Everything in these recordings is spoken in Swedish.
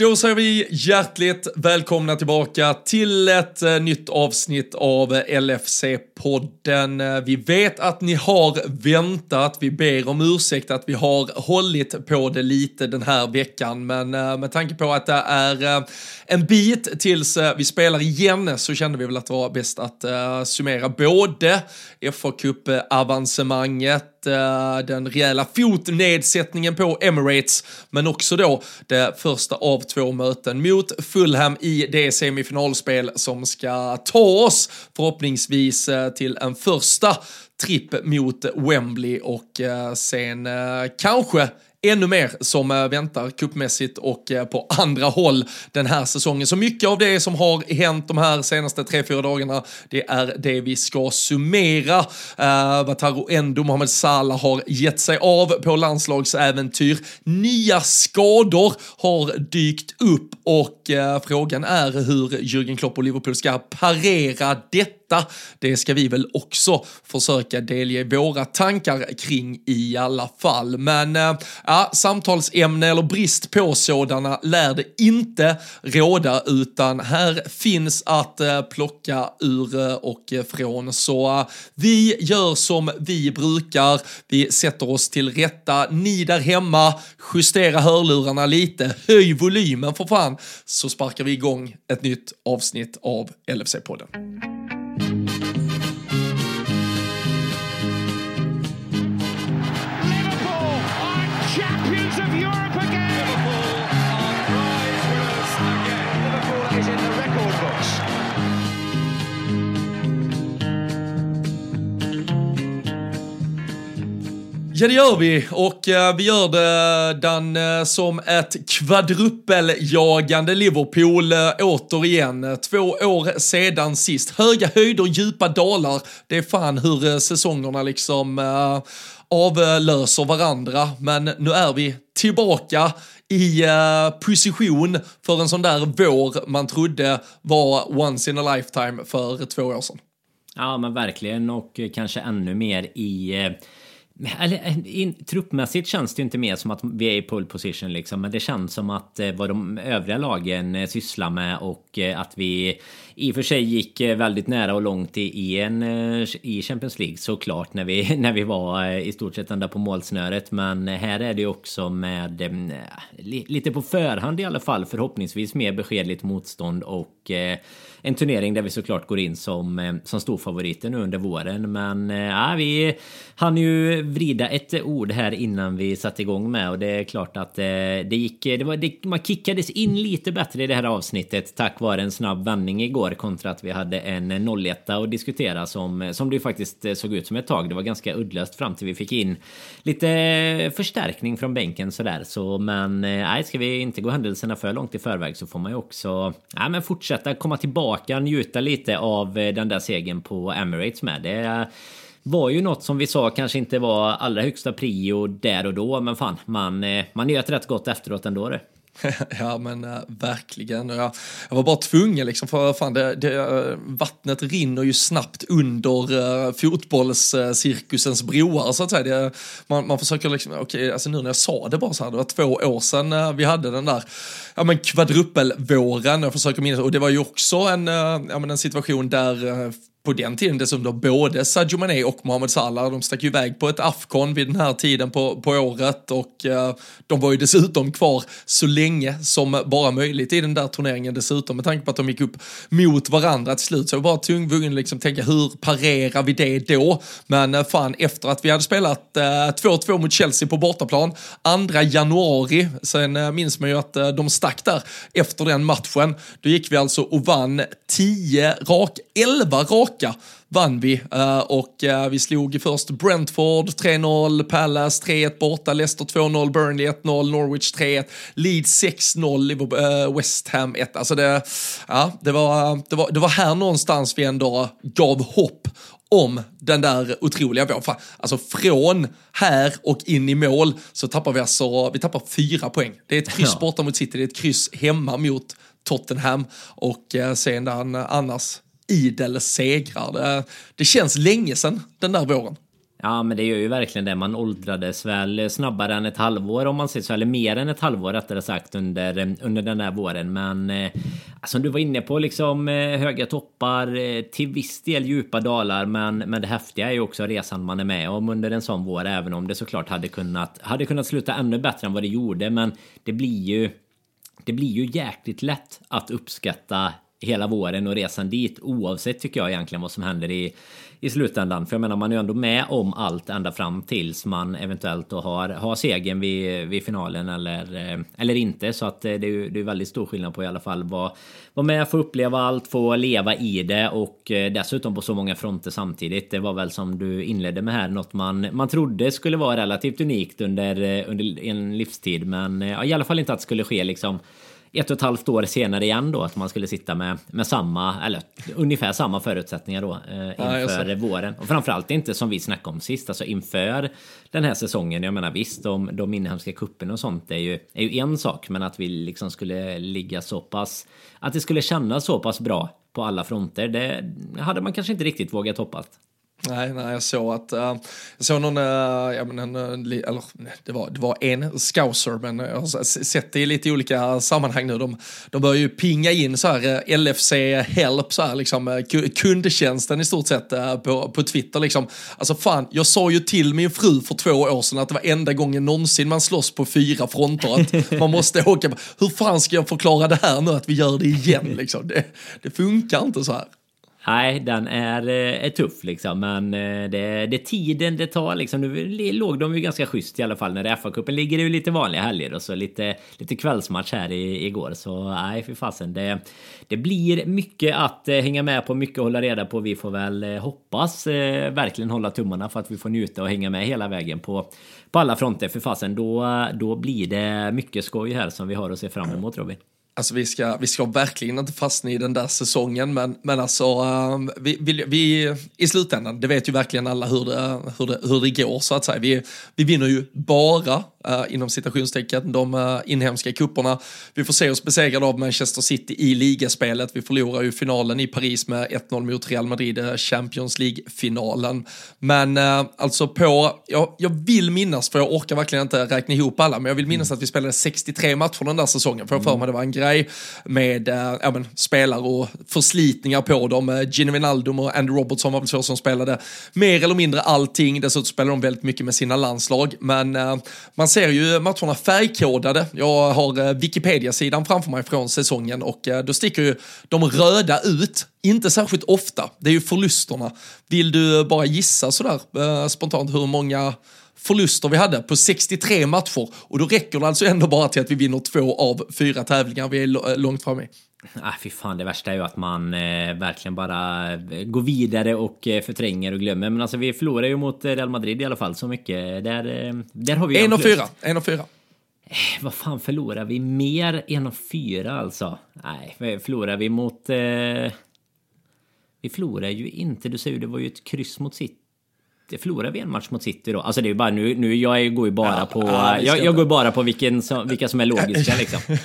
Då säger vi hjärtligt välkomna tillbaka till ett eh, nytt avsnitt av LFC-podden. Eh, vi vet att ni har väntat, vi ber om ursäkt att vi har hållit på det lite den här veckan, men eh, med tanke på att det är en bit tills vi spelar igen så kände vi väl att det var bäst att summera både fa Cup-avancemanget, Eh, den rejäla fotnedsättningen på Emirates, men också då det första av två möten mot Fulham i det semifinalspel som ska ta oss förhoppningsvis eh, till en första tripp mot Wembley och eh, sen eh, kanske ännu mer som eh, väntar kuppmässigt och eh, på andra håll den här säsongen. Så mycket av det som har hänt de här senaste tre, fyra dagarna, det är det vi ska summera. Uh, Wataru Endo, Mohamed Salah har gett sig av på landslagsäventyr. Nya skador har dykt upp och uh, frågan är hur Jürgen Klopp och Liverpool ska parera detta detta, det ska vi väl också försöka delge våra tankar kring i alla fall. Men äh, ja, samtalsämne eller brist på sådana lär det inte råda, utan här finns att äh, plocka ur eh, och från. Så vi gör som vi brukar, vi sätter oss till rätta. Ni där hemma, justera hörlurarna lite, höj volymen för fan, så sparkar vi igång ett nytt avsnitt av LFC-podden. Thank you. Ja, det gör vi och uh, vi gör det den uh, eh, som ett kvadrupeljagande Liverpool uh, återigen. Två år sedan sist. Höga höjder, djupa dalar. Det är fan hur säsongerna liksom avlöser varandra. Men nu är vi tillbaka i position för en sån där vår man trodde var once in a lifetime för två år sedan. Ja, men verkligen och kanske ännu mer i eller, eh, in, truppmässigt känns det inte mer som att vi är i pole position liksom. Men det känns som att eh, vad de övriga lagen eh, sysslar med och eh, att vi i och för sig gick eh, väldigt nära och långt i, i, en, eh, i Champions League såklart när vi, när vi var eh, i stort sett ända på målsnöret. Men här är det också med eh, lite på förhand i alla fall förhoppningsvis mer beskedligt motstånd och eh, en turnering där vi såklart går in som, eh, som storfavoriter nu under våren. Men eh, ja, vi hann ju vrida ett ord här innan vi satte igång med och det är klart att eh, det gick, det var, det, man kickades in lite bättre i det här avsnittet tack vare en snabb vändning igår kontra att vi hade en 01 att diskutera som, som det faktiskt såg ut som ett tag. Det var ganska uddlöst fram till vi fick in lite förstärkning från bänken sådär. Så men nej, ska vi inte gå händelserna för långt i förväg så får man ju också nej, men fortsätta komma tillbaka, njuta lite av eh, den där segern på Emirates med. Det eh, var ju något som vi sa kanske inte var allra högsta prio där och då, men fan, man, man man njöt rätt gott efteråt ändå det. ja men äh, verkligen. Jag, jag var bara tvungen liksom för fan det, det, eh, vattnet rinner ju snabbt under äh, fotbollscirkusens broar så att säga. Det, man, man försöker liksom, okej okay, alltså nu när jag sa det bara så här, det var två år sedan äh, vi hade den där ja men kvadrupelvåren, jag försöker minnas, och det var ju också en, ja, men en situation där på den tiden dessutom då både Sadio Mané och Mohamed Salah, de stack ju iväg på ett Afcon vid den här tiden på, på året och eh, de var ju dessutom kvar så länge som bara möjligt i den där turneringen dessutom med tanke på att de gick upp mot varandra till slut så jag var bara tvungen liksom tänka hur parerar vi det då? Men eh, fan efter att vi hade spelat 2-2 eh, mot Chelsea på bortaplan 2 januari, sen eh, minns man ju att eh, de stack där efter den matchen, då gick vi alltså och vann 10 rak, 11 rak tillbaka vann vi uh, och uh, vi slog först Brentford 3-0, Palace 3-1 borta, Leicester 2-0, Burnley 1-0, Norwich 3-1, Leeds 6-0, uh, West Ham 1. Alltså det, ja, det, var, det, var, det var här någonstans vi ändå gav hopp om den där otroliga vågen. Alltså från här och in i mål så tappar vi alltså, vi tappar fyra poäng. Det är ett kryss ja. borta mot City, det är ett kryss hemma mot Tottenham och eh, sen annars idel segrar. Det, det känns länge sedan den där våren. Ja, men det gör ju verkligen det. Man åldrades väl snabbare än ett halvår om man säger så, eller mer än ett halvår rättare sagt under, under den där våren. Men eh, som du var inne på, liksom eh, höga toppar, eh, till viss del djupa dalar. Men, men det häftiga är ju också resan man är med om under en sån vår, även om det såklart hade kunnat, hade kunnat sluta ännu bättre än vad det gjorde. Men det blir ju det blir ju jäkligt lätt att uppskatta hela våren och resan dit oavsett tycker jag egentligen vad som händer i, i slutändan. För jag menar man är ju ändå med om allt ända fram tills man eventuellt då har, har segern vid, vid finalen eller, eh, eller inte. Så att eh, det är ju det är väldigt stor skillnad på i alla fall vara var med, få uppleva allt, få leva i det och eh, dessutom på så många fronter samtidigt. Det var väl som du inledde med här något man, man trodde skulle vara relativt unikt under, under en livstid. Men ja, i alla fall inte att det skulle ske liksom ett och ett halvt år senare igen då att man skulle sitta med, med samma, eller ungefär samma förutsättningar då eh, inför ja, våren. Och framförallt inte som vi snackade om sist, alltså inför den här säsongen. Jag menar visst, de, de inhemska kupperna och sånt är ju, är ju en sak, men att vi liksom skulle ligga så pass, att det skulle kännas så pass bra på alla fronter, det hade man kanske inte riktigt vågat hoppas. Nej, nej, jag såg att, uh, jag såg någon, uh, ja men en, eh, eller det var, det var en scouser, men jag har sett det i lite olika sammanhang nu. De, de börjar ju pinga in så här LFC Help, så här liksom kundtjänsten i stort sett uh, på, på Twitter liksom. Alltså fan, jag sa ju till min fru för två år sedan att det var enda gången någonsin man slåss på fyra fronter, att man måste åka. Hur fan ska jag förklara det här nu, att vi gör det igen liksom? Det, det funkar inte så här. Nej, den är, eh, är tuff liksom. Men eh, det, det är tiden det tar liksom. Nu låg de ju ganska schysst i alla fall när det är FA-cupen ligger det ju lite vanliga helger och så lite, lite kvällsmatch här i, igår. Så nej, för fasen. Det, det blir mycket att eh, hänga med på, mycket att hålla reda på. Vi får väl hoppas verkligen hålla tummarna för att vi får njuta och hänga med hela vägen på, på alla fronter. För fasen, då, då blir det mycket skoj här som vi har att se fram emot Robin. Alltså vi ska, vi ska verkligen inte fastna i den där säsongen, men, men alltså ehm, vi, vi, vi, i slutändan, det vet ju verkligen alla hur det, hur det, hur det går så att säga. Vi, vi vinner ju bara uh, inom citationstecken, de uh, inhemska kupperna. Vi får se oss besegrade av Manchester City i ligaspelet. Vi förlorar ju finalen i Paris med 1-0 mot Real Madrid, eh, Champions League-finalen. Men uh, alltså på, jag, jag vill minnas, för jag orkar verkligen inte räkna ihop alla, men jag vill minnas mm. att vi spelade 63 matcher den där säsongen, för jag för mig det var en grej med uh, ja, men, spelare och förslitningar på dem. Gino Wijnaldum och Andy Robertson var väl så som spelade mer eller mindre allting. Dessutom spelade de väldigt mycket med sina landslag, men man ser ju matcherna färgkodade. Jag har eh, Wikipedia-sidan framför mig från säsongen och eh, då sticker ju de röda ut. Inte särskilt ofta, det är ju förlusterna. Vill du bara gissa sådär eh, spontant hur många förluster vi hade på 63 matcher och då räcker det alltså ändå bara till att vi vinner två av fyra tävlingar vi är långt framme i. Ah, fy fan, det värsta är ju att man eh, verkligen bara går vidare och eh, förtränger och glömmer. Men alltså vi förlorar ju mot Real Madrid i alla fall så mycket. Där, eh, där har vi En av fyra. En av fyra. Eh, vad fan förlorar vi? Mer en av fyra alltså? Nej, förlorar vi mot... Eh, vi förlorar ju inte. Du säger ju det var ju ett kryss mot City förlorar vi en match mot City då? Alltså det är bara nu, nu jag går ju bara ja, på, ja, jag, jag, går bara på vilken som, vilka som är logiska liksom.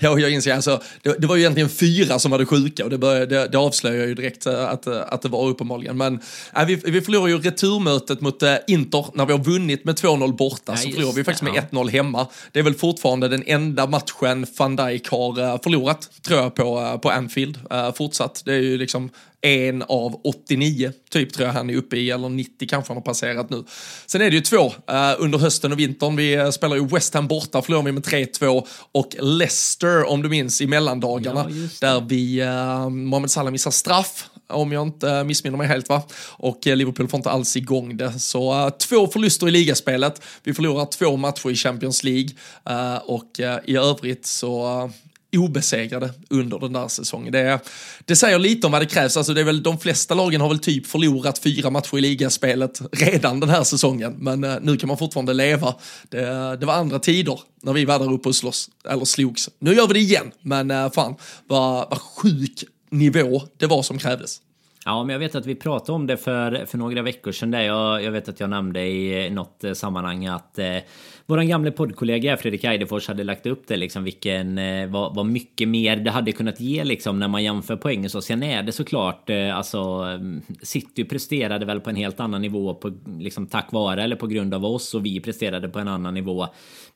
ja, och jag inser alltså, det, det, var ju egentligen fyra som hade sjuka och det, började, det, det avslöjar ju direkt eh, att, eh, att det var uppenbarligen. Men äh, vi, vi förlorar ju returmötet mot äh, Inter när vi har vunnit med 2-0 borta, ja, så förlorar vi faktiskt med 1-0 hemma. Det är väl fortfarande den enda matchen van Dijk har förlorat, tror jag, på, på Anfield äh, fortsatt. Det är ju liksom en av 89, typ tror jag han är uppe i, eller 90 kanske han har passerat nu. Sen är det ju två uh, under hösten och vintern. Vi uh, spelar ju West Ham borta, förlorar vi med 3-2 och Leicester, om du minns, i mellandagarna, ja, där vi, uh, Mohamed Salah missar straff, om jag inte missminner mig helt va. Och Liverpool får inte alls igång det. Så uh, två förluster i ligaspelet. Vi förlorar två matcher i Champions League uh, och uh, i övrigt så obesegrade under den där säsongen. Det, det säger lite om vad det krävs. Alltså det är väl, de flesta lagen har väl typ förlorat fyra matcher i ligaspelet redan den här säsongen, men eh, nu kan man fortfarande leva. Det, det var andra tider när vi var där uppe och slåss, eller slogs. Nu gör vi det igen, men eh, fan vad, vad sjuk nivå det var som krävdes. Ja, men jag vet att vi pratade om det för, för några veckor sedan. Där jag, jag vet att jag nämnde i något eh, sammanhang att eh, våran gamle poddkollega Fredrik Eidefors hade lagt upp det liksom vilken eh, vad, vad mycket mer det hade kunnat ge liksom när man jämför poängen så. Sen är det såklart eh, alltså mm, City presterade väl på en helt annan nivå på liksom tack vare eller på grund av oss och vi presterade på en annan nivå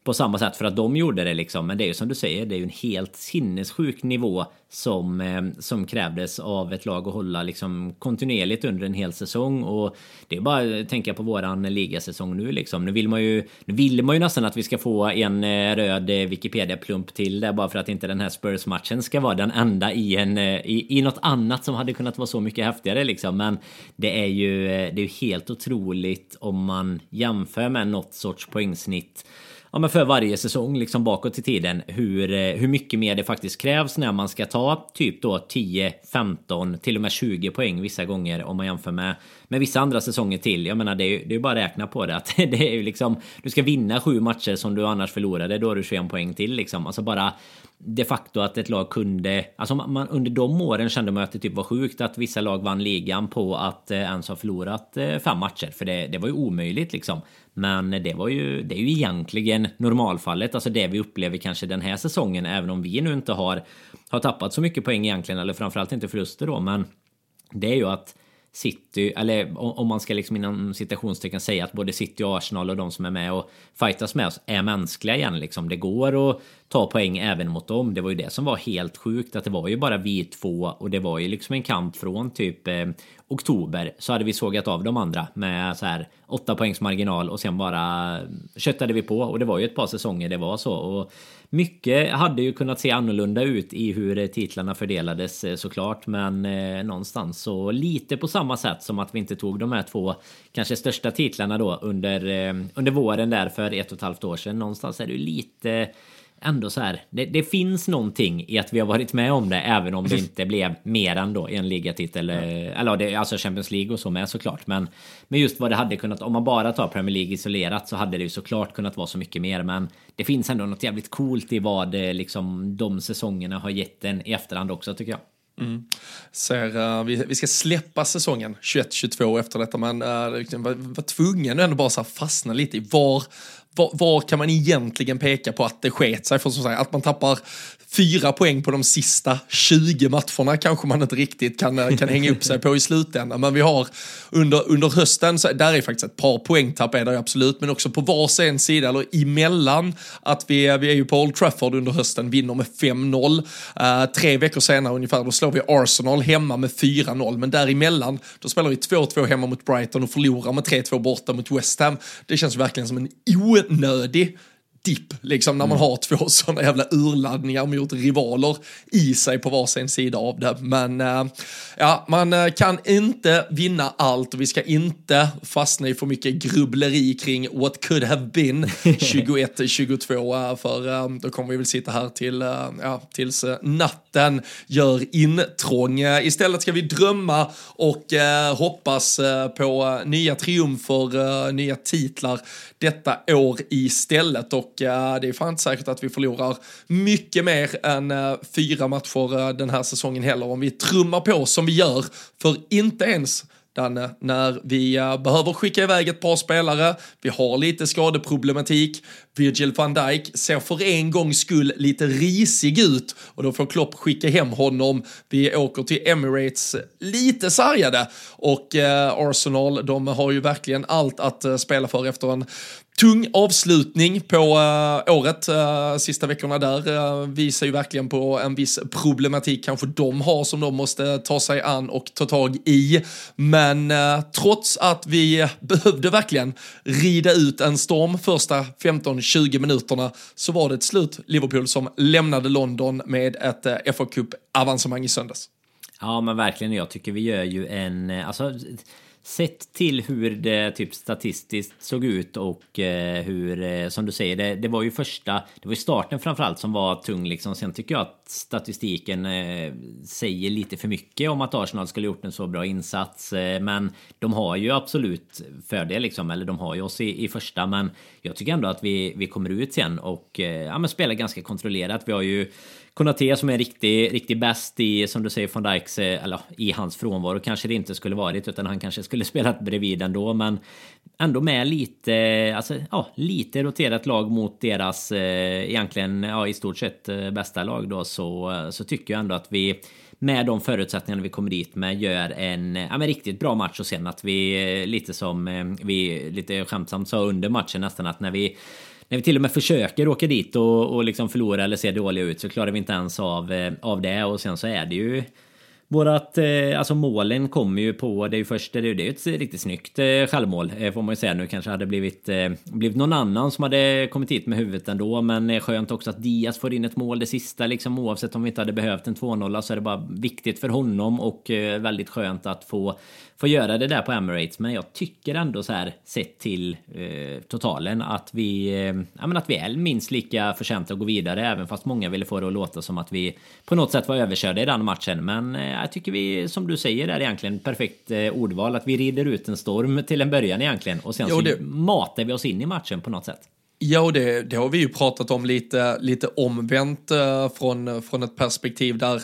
på samma sätt för att de gjorde det liksom. Men det är ju som du säger, det är ju en helt sinnessjuk nivå som, eh, som krävdes av ett lag att hålla liksom kontinuerligt under en hel säsong. Och det är bara att tänka på våran ligasäsong nu liksom. Nu vill man ju, nu vill man ju nästan att vi ska få en eh, röd eh, Wikipedia-plump till där bara för att inte den här Spurs-matchen ska vara den enda i, en, i, i något annat som hade kunnat vara så mycket häftigare liksom. Men det är ju, det är ju helt otroligt om man jämför med något sorts poängsnitt ja, men för varje säsong liksom bakåt i tiden hur, eh, hur mycket mer det faktiskt krävs när man ska ta typ då 10, 15, till och med 20 poäng vissa gånger om man jämför med, med vissa andra säsonger till. Jag menar det är ju det är bara att räkna på det att det är ju liksom du ska vinna sju matcher som du annars förlorade då har du 21 poäng till liksom. Alltså bara de facto att ett lag kunde, alltså man, under de åren kände man att det typ var sjukt att vissa lag vann ligan på att eh, ens ha förlorat eh, fem matcher. För det, det var ju omöjligt liksom. Men det var ju, det är ju egentligen normalfallet, alltså det vi upplever kanske den här säsongen, även om vi nu inte har, har tappat så mycket poäng egentligen, eller framförallt inte förluster då, men det är ju att City, eller om man ska liksom inom citationstecken säga att både City och Arsenal och de som är med och fightas med oss är mänskliga igen liksom. Det går att ta poäng även mot dem. Det var ju det som var helt sjukt att det var ju bara vi två och det var ju liksom en kamp från typ eh, oktober så hade vi sågat av de andra med så här åtta poängs marginal och sen bara köttade vi på och det var ju ett par säsonger det var så och mycket hade ju kunnat se annorlunda ut i hur titlarna fördelades eh, såklart men eh, någonstans så lite på samma sätt som att vi inte tog de här två kanske största titlarna då under eh, under våren där för ett och ett halvt år sedan. Någonstans är det ju lite ändå så här. Det, det, finns någonting i att vi har varit med om det, även om det inte blev mer än då en ligatitel. Ja. Eller det, alltså Champions League och så med såklart. Men, men just vad det hade kunnat, om man bara tar Premier League isolerat så hade det ju såklart kunnat vara så mycket mer. Men det finns ändå något jävligt coolt i vad liksom de säsongerna har gett en i efterhand också tycker jag. Mm. Ser, uh, vi, vi ska släppa säsongen 21-22 efter detta men uh, var, var tvungen att ändå bara så fastna lite i var, var, var, kan man egentligen peka på att det sket sig? För som sagt, att man tappar fyra poäng på de sista 20 matcherna kanske man inte riktigt kan, eh, kan hänga upp sig på i slutändan. Men vi har under, under hösten, så där är faktiskt ett par poängtapp är det absolut, men också på varsin sida eller emellan att vi, eh, vi är ju på Old Trafford under hösten, vinner med 5-0. Uh, eh, tre veckor senare ungefär, då slår vi Arsenal hemma med 4-0, men däremellan, då spelar vi 2-2 hemma mot Brighton och förlorar med 3-2 borta mot West Ham. Det känns verkligen som en onödig dipp, liksom när man mm. har två sådana jävla urladdningar mot rivaler i sig på varsin sida av det. Men äh, ja, man äh, kan inte vinna allt och vi ska inte fastna i för mycket grubbleri kring what could have been 21-22 äh, för äh, då kommer vi väl sitta här till, äh, ja, tills natten gör intrång. Istället ska vi drömma och hoppas på nya triumfer, nya titlar detta år istället och Eh, det är fan inte säkert att vi förlorar mycket mer än eh, fyra matcher eh, den här säsongen heller om vi trummar på som vi gör. För inte ens Danne, när vi behöver skicka iväg ett par spelare, vi har lite skadeproblematik, Virgil van Dijk ser för en gångs skull lite risig ut och då får Klopp skicka hem honom. Vi åker till Emirates lite sargade och eh, Arsenal, de har ju verkligen allt att spela för efter en tung avslutning på uh, året. Uh, sista veckorna där uh, visar ju verkligen på en viss problematik kanske de har som de måste ta sig an och ta tag i. Men trots att vi behövde verkligen rida ut en storm första 15-20 minuterna så var det ett slut Liverpool som lämnade London med ett FA Cup-avancemang i söndags. Ja men verkligen, jag tycker vi gör ju en, alltså Sett till hur det typ statistiskt såg ut och eh, hur, eh, som du säger, det, det, var ju första, det var ju starten framförallt som var tung liksom. Sen tycker jag att statistiken eh, säger lite för mycket om att Arsenal skulle gjort en så bra insats. Eh, men de har ju absolut fördel liksom, eller de har ju oss i, i första. Men jag tycker ändå att vi, vi kommer ut sen och eh, ja, men spelar ganska kontrollerat. Vi har ju Konate som är riktigt riktig bäst i, som du säger, von Dijks, eh, eller i hans frånvaro kanske det inte skulle varit, utan han kanske skulle spelat bredvid ändå, men ändå med lite, alltså ja, lite roterat lag mot deras eh, egentligen, ja, i stort sett eh, bästa lag då, så, eh, så tycker jag ändå att vi med de förutsättningarna vi kommer dit med gör en ja, men riktigt bra match. Och sen att vi eh, lite som eh, vi lite skämtsamt sa under matchen nästan att när vi när vi till och med försöker åka dit och, och liksom förlora eller se dåliga ut så klarar vi inte ens av, av det. Och sen så är det ju Vårat, eh, alltså målen kommer ju på, det är ju först, det är ju ett riktigt snyggt eh, självmål eh, får man ju säga nu. Kanske hade blivit, eh, blivit någon annan som hade kommit hit med huvudet ändå. Men eh, skönt också att Diaz får in ett mål det sista liksom oavsett om vi inte hade behövt en 2-0 så är det bara viktigt för honom och väldigt skönt att få få göra det där på Emirates. Men jag tycker ändå så här sett till eh, totalen att vi, eh, ja, men att vi är minst lika förtjänta att gå vidare. Även fast många ville få det att låta som att vi på något sätt var överkörda i den matchen. Men eh, jag tycker vi, som du säger, är egentligen perfekt eh, ordval. Att vi rider ut en storm till en början egentligen. Och sen jo, det... så matar vi oss in i matchen på något sätt. Ja, det, det har vi ju pratat om lite, lite omvänt eh, från, från ett perspektiv där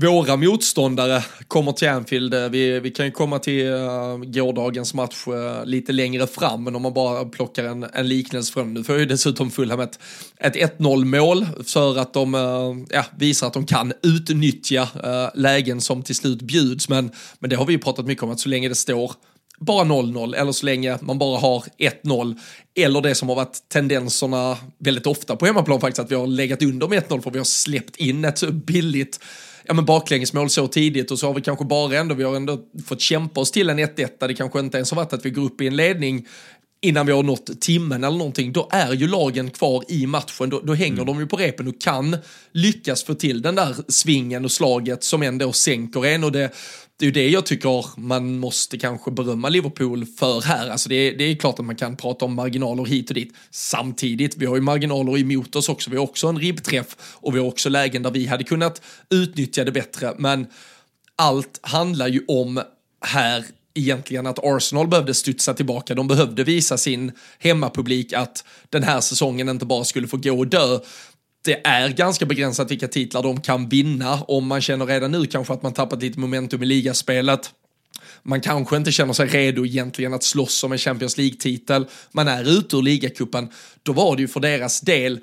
våra motståndare kommer till Anfield. Eh, vi, vi kan ju komma till uh, gårdagens match uh, lite längre fram, men om man bara plockar en, en liknelse från nu får ju dessutom Fulham ett, ett 1-0 mål för att de uh, ja, visar att de kan utnyttja lägen som till slut bjuds. Men, men det har vi ju pratat mycket om att så länge det står bara 0-0 eller så länge man bara har 1-0 eller det som har varit tendenserna väldigt ofta på hemmaplan faktiskt att vi har legat under med 1-0 för vi har släppt in ett billigt ja, men baklängesmål så tidigt och så har vi kanske bara ändå, vi har ändå fått kämpa oss till en 1-1 där det kanske inte ens har varit att vi går upp i en ledning innan vi har nått timmen eller någonting, då är ju lagen kvar i matchen. Då, då hänger mm. de ju på repen och kan lyckas få till den där svingen och slaget som ändå sänker en. Och det, det är ju det jag tycker man måste kanske berömma Liverpool för här. Alltså det, är, det är klart att man kan prata om marginaler hit och dit. Samtidigt, vi har ju marginaler emot oss också. Vi har också en ribbträff och vi har också lägen där vi hade kunnat utnyttja det bättre. Men allt handlar ju om här egentligen att Arsenal behövde studsa tillbaka. De behövde visa sin hemmapublik att den här säsongen inte bara skulle få gå och dö det är ganska begränsat vilka titlar de kan vinna om man känner redan nu kanske att man tappat lite momentum i ligaspelet. Man kanske inte känner sig redo egentligen att slåss om en Champions League-titel. Man är ute ur ligacupen. Då var det ju för deras del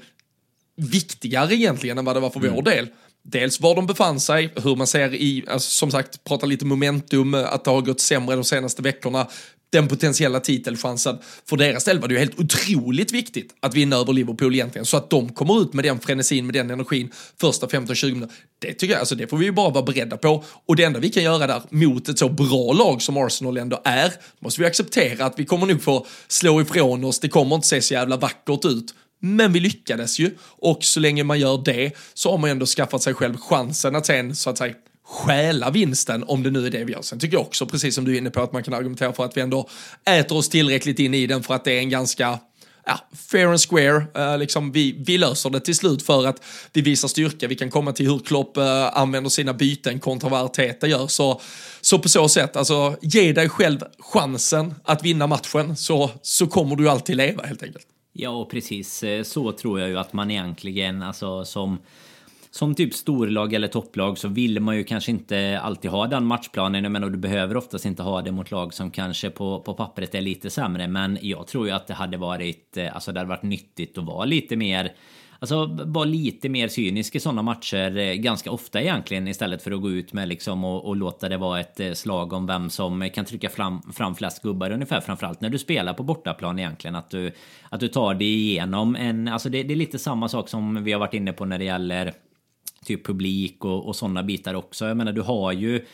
viktigare egentligen än vad det var för mm. vår del. Dels var de befann sig, hur man ser i, alltså, som sagt, prata lite momentum, att det har gått sämre de senaste veckorna den potentiella titelchansen. För deras del var det ju helt otroligt viktigt att vinna över Liverpool egentligen, så att de kommer ut med den frenesin, med den energin första 15-20 minuter. Det tycker jag, alltså det får vi ju bara vara beredda på. Och det enda vi kan göra där mot ett så bra lag som Arsenal ändå är, måste vi acceptera att vi kommer nog få slå ifrån oss, det kommer inte se så jävla vackert ut. Men vi lyckades ju och så länge man gör det så har man ändå skaffat sig själv chansen att sen så att säga stjäla vinsten om det nu är det vi gör. Sen tycker jag också, precis som du är inne på, att man kan argumentera för att vi ändå äter oss tillräckligt in i den för att det är en ganska ja, fair and square. Uh, liksom vi, vi löser det till slut för att vi visar styrka. Vi kan komma till hur Klopp uh, använder sina byten kontra vad Arteta gör. Så, så på så sätt, alltså ge dig själv chansen att vinna matchen så, så kommer du alltid leva helt enkelt. Ja, precis eh, så tror jag ju att man egentligen, alltså som som typ storlag eller topplag så vill man ju kanske inte alltid ha den matchplanen. Jag menar, du behöver oftast inte ha det mot lag som kanske på, på pappret är lite sämre. Men jag tror ju att det hade varit, eh, alltså det hade varit nyttigt att vara lite mer Alltså vara lite mer cynisk i sådana matcher eh, ganska ofta egentligen istället för att gå ut med liksom och, och, låta det vara ett eh, slag om vem som kan trycka fram, fram flest gubbar ungefär framförallt när du spelar på bortaplan egentligen att du att du tar dig igenom en alltså det, det är lite samma sak som vi har varit inne på när det gäller typ publik och, och sådana bitar också. Jag menar, du har ju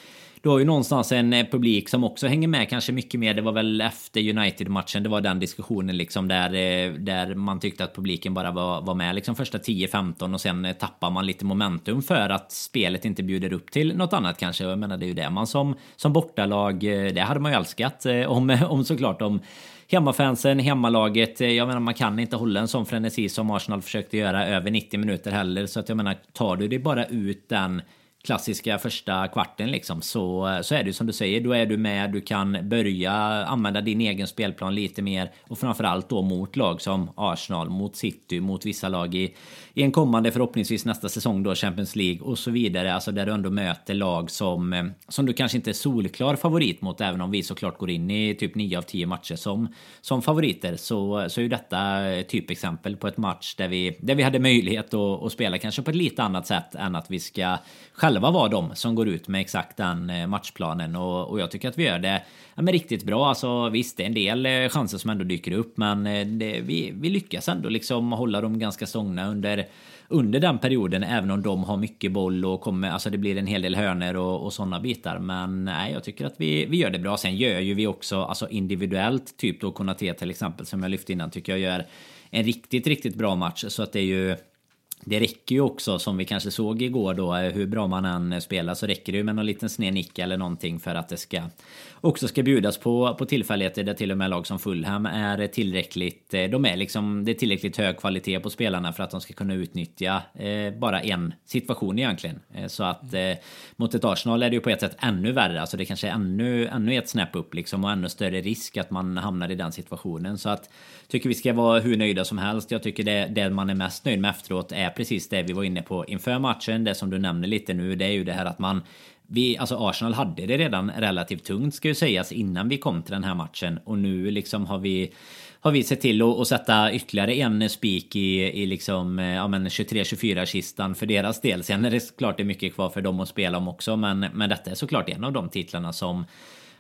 du har ju någonstans en eh, publik som också hänger med kanske mycket mer. Det var väl efter United-matchen. Det var den diskussionen liksom där, eh, där man tyckte att publiken bara var, var med liksom första 10-15 och sen eh, tappar man lite momentum för att spelet inte bjuder upp till något annat kanske. Jag menar det är ju det man som, som bortalag, det hade man ju älskat om, om såklart om hemmafansen, hemmalaget. Jag menar, man kan inte hålla en sån frenesi som Arsenal försökte göra över 90 minuter heller. Så att jag menar, tar du dig bara ut den klassiska första kvarten liksom så, så är det som du säger, då är du med, du kan börja använda din egen spelplan lite mer och framförallt då mot lag som Arsenal, mot City, mot vissa lag i, i en kommande förhoppningsvis nästa säsong då Champions League och så vidare. Alltså där du ändå möter lag som, eh, som du kanske inte är solklar favorit mot även om vi såklart går in i typ 9 av 10 matcher som, som favoriter så, så är ju detta typexempel på ett match där vi, där vi hade möjlighet att, att spela kanske på ett lite annat sätt än att vi ska själva vara de som går ut med exakt den eh, matchplanen och, och jag tycker att vi gör det ja, men riktigt bra. Alltså visst, det är en del eh, chanser som ändå dyker upp, men eh, det, vi, vi lyckas ändå liksom hålla dem ganska stångna under under den perioden, även om de har mycket boll och kommer, alltså det blir en hel del hörner och, och sådana bitar. Men nej, jag tycker att vi, vi gör det bra. Sen gör ju vi också, alltså individuellt, typ då Konate till exempel, som jag lyfte innan, tycker jag gör en riktigt, riktigt bra match. Så att det är ju det räcker ju också som vi kanske såg igår då hur bra man än spelar så räcker det ju med någon liten sned nick eller någonting för att det ska också ska bjudas på, på tillfälligheter där till och med lag som Fulham är tillräckligt eh, de är liksom det är tillräckligt hög kvalitet på spelarna för att de ska kunna utnyttja eh, bara en situation egentligen. Eh, så att eh, mot ett Arsenal är det ju på ett sätt ännu värre. Alltså det kanske är ännu ännu ett snäpp upp liksom och ännu större risk att man hamnar i den situationen. Så att tycker vi ska vara hur nöjda som helst. Jag tycker det, det man är mest nöjd med efteråt är precis det vi var inne på inför matchen. Det som du nämner lite nu, det är ju det här att man vi, alltså Arsenal hade det redan relativt tungt ska ju sägas innan vi kom till den här matchen och nu liksom har vi har vi sett till att, att sätta ytterligare en spik i, i liksom, eh, ja, 23-24 kistan för deras del. Sen är det klart det är mycket kvar för dem att spela om också, men, men detta är såklart en av de titlarna som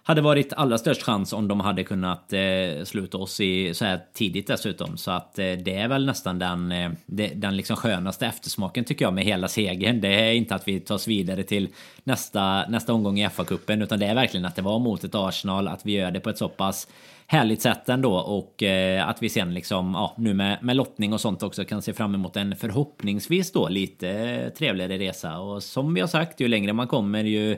hade varit allra störst chans om de hade kunnat eh, sluta oss i så här tidigt dessutom. Så att eh, det är väl nästan den, eh, den liksom skönaste eftersmaken tycker jag med hela segern. Det är inte att vi tar oss vidare till nästa, nästa omgång i FA-cupen utan det är verkligen att det var mot ett Arsenal, att vi gör det på ett så pass härligt sätt ändå och eh, att vi sen liksom ja, nu med, med lottning och sånt också kan se fram emot en förhoppningsvis då lite eh, trevligare resa och som vi har sagt ju längre man kommer ju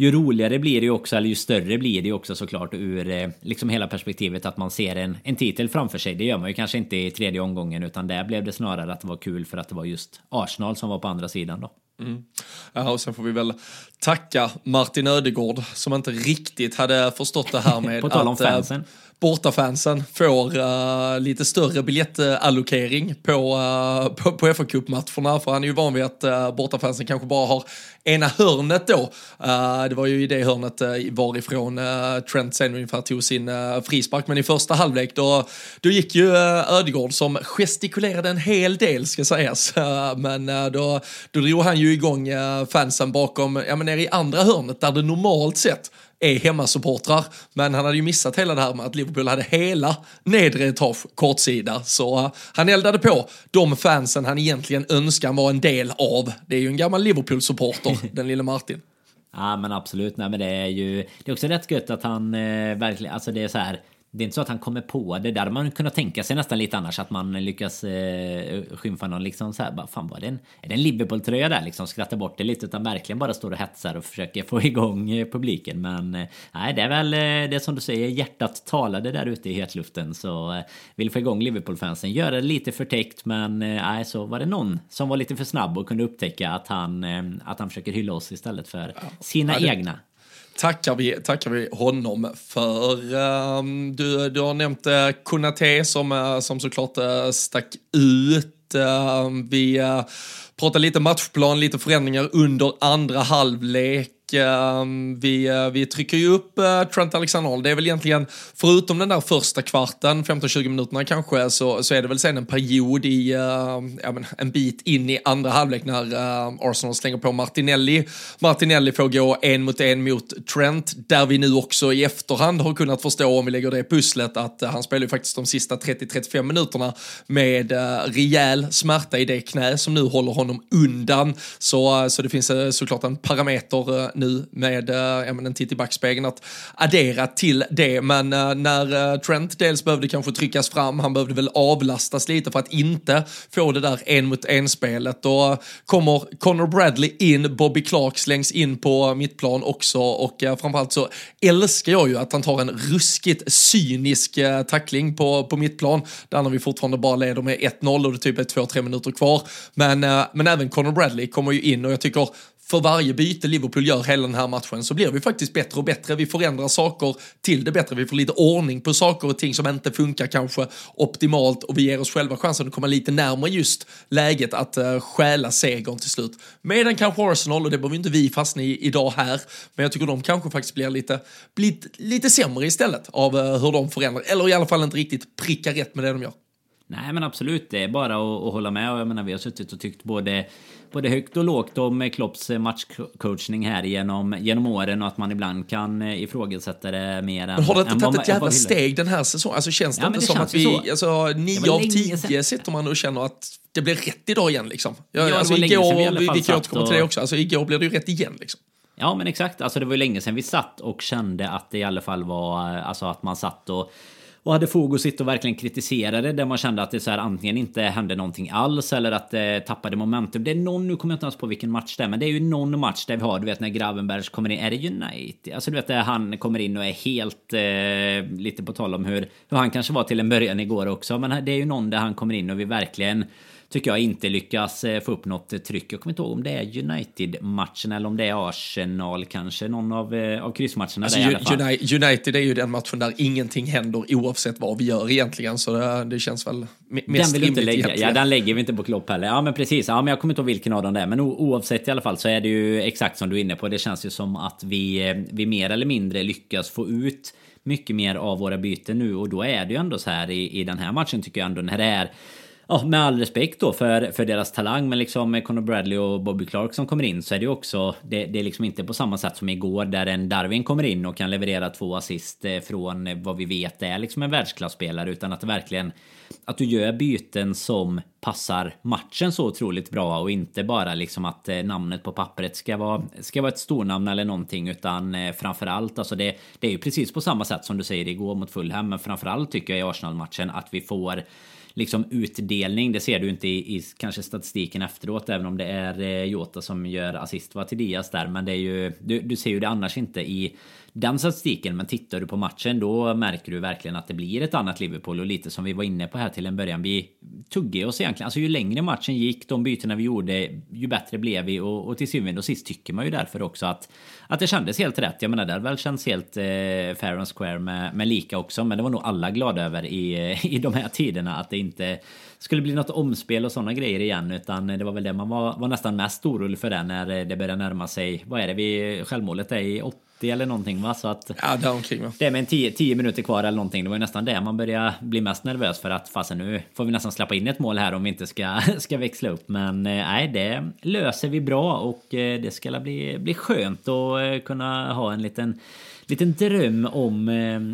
ju roligare blir det ju också, eller ju större blir det ju också såklart ur eh, liksom hela perspektivet att man ser en, en titel framför sig. Det gör man ju kanske inte i tredje omgången utan där blev det snarare att det var kul för att det var just Arsenal som var på andra sidan då. Mm. Ja, och sen får vi väl tacka Martin Ödegård som inte riktigt hade förstått det här med på tal om att, eh, fansen bortafansen får uh, lite större biljettallokering på, uh, på, på fa Cup-matcherna. För han är ju van vid att eh, uh, bortafansen kanske bara har ena hörnet då. Uh, det var ju i det hörnet uh, varifrån uh, Trent sen ungefär tog sin uh, frispark. Men i första halvlek då, då gick ju uh, Ödegård som gestikulerade en hel del ska sägas. Uh, men uh, då, då drog han ju igång fansen bakom, ja men nere i andra hörnet där det normalt sett är hemmasupportrar. Men han hade ju missat hela det här med att Liverpool hade hela nedre etage kortsida. Så uh, han eldade på de fansen han egentligen önskar vara en del av. Det är ju en gammal Liverpool-supporter, den lille Martin. Ja men absolut, nej men det är ju Det är också rätt gött att han eh, verkligen, alltså det är så här det är inte så att han kommer på det. Där man kunnat tänka sig nästan lite annars att man lyckas eh, skymfa någon liksom så här. Bara, fan var det en, är det en Liverpool-tröja där liksom? Skratta bort det lite utan verkligen bara står och hetsar och försöker få igång eh, publiken. Men eh, nej, det är väl eh, det som du säger. Hjärtat talade där ute i hetluften så eh, vill få igång Liverpool-fansen. Göra det lite förtäckt men eh, nej, så var det någon som var lite för snabb och kunde upptäcka att han, eh, att han försöker hylla oss istället för sina ja, det, egna tackar vi, tackar vi honom för. Ehm, du, du har nämnt eh, Konate som, eh, som såklart eh, stack ut. Ehm, vi pratade lite matchplan, lite förändringar under andra halvlek. Ehm, vi, eh, vi trycker ju upp eh, Trent Alexander-Arnold. Det är väl egentligen, förutom den där första kvarten, 15-20 minuterna kanske, så, så är det väl sen en period i, eh, ja, men, en bit in i andra halvlek när Arsenal slänger på Martinelli. Martinelli får gå en mot en mot Trent, där vi nu också i efterhand har kunnat förstå, om vi lägger det pusslet, att han spelar ju faktiskt de sista 30-35 minuterna med rejäl smärta i det knä som nu håller honom undan. Så, så det finns såklart en parameter nu med eh, en titt i backspegeln att addera till det. Men eh, när eh, Trent dels behövde kanske tryckas fram, han behövde väl avlastas lite för att inte få det där en mot en spelet. Då eh, kommer Connor Bradley in, Bobby Clark slängs in på mittplan också och eh, framförallt så älskar jag ju att han tar en ruskigt cynisk tackling på, på mittplan där när vi fortfarande bara leder med 1-0 och det typ är två, tre minuter kvar. Men, men även Connor Bradley kommer ju in och jag tycker för varje byte Liverpool gör hela den här matchen så blir vi faktiskt bättre och bättre. Vi förändrar saker till det bättre. Vi får lite ordning på saker och ting som inte funkar kanske optimalt och vi ger oss själva chansen att komma lite närmare just läget att uh, stjäla segern till slut. Medan kanske Arsenal, och det behöver inte vi fastna i idag här, men jag tycker de kanske faktiskt blir lite, blir lite sämre istället av uh, hur de förändrar, eller i alla fall inte riktigt prickar rätt med det de gör. Nej men absolut, det är bara att, att hålla med och jag menar vi har suttit och tyckt både både högt och lågt om Klopps matchcoachning här genom, genom åren och att man ibland kan eh, ifrågasätta det mer än... Men har det inte tagit ett jävla steg den här säsongen? Alltså känns det ja, inte det som att vi, så. alltså nio av tio sitter man och känner att det blir rätt idag igen liksom? Ja, ja alltså igår, vi, vi kan återkomma till det också, alltså igår blev det ju rätt igen liksom. Ja men exakt, alltså det var ju länge sedan vi satt och kände att det i alla fall var, alltså att man satt och och hade fog att sitta och verkligen kritisera det där man kände att det så här antingen inte hände någonting alls eller att det tappade momentum. Det är någon, nu kommer jag inte ens på vilken match det är, men det är ju någon match där vi har, du vet när Gravenbergs kommer in, är det United? Alltså du vet där han kommer in och är helt, eh, lite på tal om hur, hur han kanske var till en början igår också, men det är ju någon där han kommer in och vi verkligen tycker jag inte lyckas eh, få upp något tryck. Jag kommer inte ihåg om det är United-matchen eller om det är Arsenal kanske. Någon av, eh, av kryssmatcherna alltså, där. United är ju den matchen där ingenting händer oavsett vad vi gör egentligen. Så det, det känns väl mest den vill inte lägga. Ja, den lägger vi inte på Klopp heller. Ja, men precis. Ja, men jag kommer inte ihåg vilken av dem det är. Men oavsett i alla fall så är det ju exakt som du är inne på. Det känns ju som att vi, eh, vi mer eller mindre lyckas få ut mycket mer av våra byten nu och då är det ju ändå så här i, i den här matchen tycker jag ändå när det är ja, med all respekt då för, för deras talang, men liksom med Conor Bradley och Bobby Clark som kommer in så är det ju också, det, det är liksom inte på samma sätt som igår där en Darwin kommer in och kan leverera två assist eh, från vad vi vet är liksom en världsklasspelare utan att det verkligen att du gör byten som passar matchen så otroligt bra och inte bara liksom att eh, namnet på pappret ska vara, ska vara ett stornamn eller någonting utan eh, framförallt alltså det, det är ju precis på samma sätt som du säger igår mot Fulham men framförallt tycker jag i Arsenal-matchen att vi får liksom utdelning. Det ser du inte i, i kanske statistiken efteråt, även om det är eh, Jota som gör assist till Diaz där. Men det är ju, du, du ser ju det annars inte i den statistiken. Men tittar du på matchen då märker du verkligen att det blir ett annat Liverpool och lite som vi var inne på här till en början. Vi tuggade oss egentligen. Alltså ju längre matchen gick, de bytena vi gjorde, ju bättre blev vi och, och till syvende och sist tycker man ju därför också att att det kändes helt rätt. Jag menar, det hade väl känts helt eh, fair and square med, med lika också. Men det var nog alla glada över i, eh, i de här tiderna att det inte skulle bli något omspel och sådana grejer igen. Utan det var väl det man var, var nästan mest orolig för det när det började närma sig. Vad är det vi självmålet är i 80 eller någonting va? Så att ja, det, omkring, va? det är med 10, 10 minuter kvar eller någonting. Det var nästan det man började bli mest nervös för att fasen nu får vi nästan släppa in ett mål här om vi inte ska, ska växla upp. Men eh, nej, det löser vi bra och eh, det ska bli, bli skönt att eh, kunna ha en liten liten dröm om,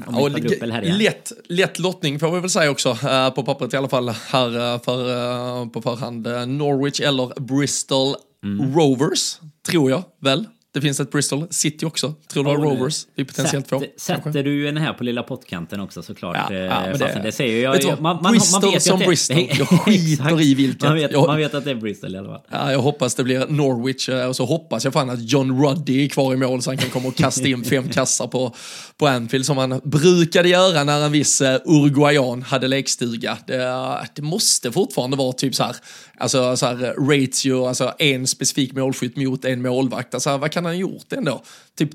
om ja, quadrupel här igen. Lätt, lätt lottning får vi väl säga också, på pappret i alla fall här för, på förhand. Norwich eller Bristol mm. Rovers, tror jag väl. Det finns ett Bristol City också. Tror du oh, Rovers vi potentiellt får? Sätter kanske? du den här på lilla pottkanten också såklart? Ja, ja, men det, det säger jag. jag man, man, Bristol man vet som Bristol. Jag skiter i vilket. Man vet, jag, man vet att det är Bristol i alla fall. Ja, jag hoppas det blir Norwich eh, och så hoppas jag fan att John Ruddy är kvar i mål så han kan komma och kasta in fem kassar på, på Anfield som han brukade göra när en viss uh, Uruguayan hade lekstuga. Det, det måste fortfarande vara typ så här, alltså så här ratio, alltså en specifik målskytt mot en målvakt. Alltså vad kan han ha gjort ändå? Typ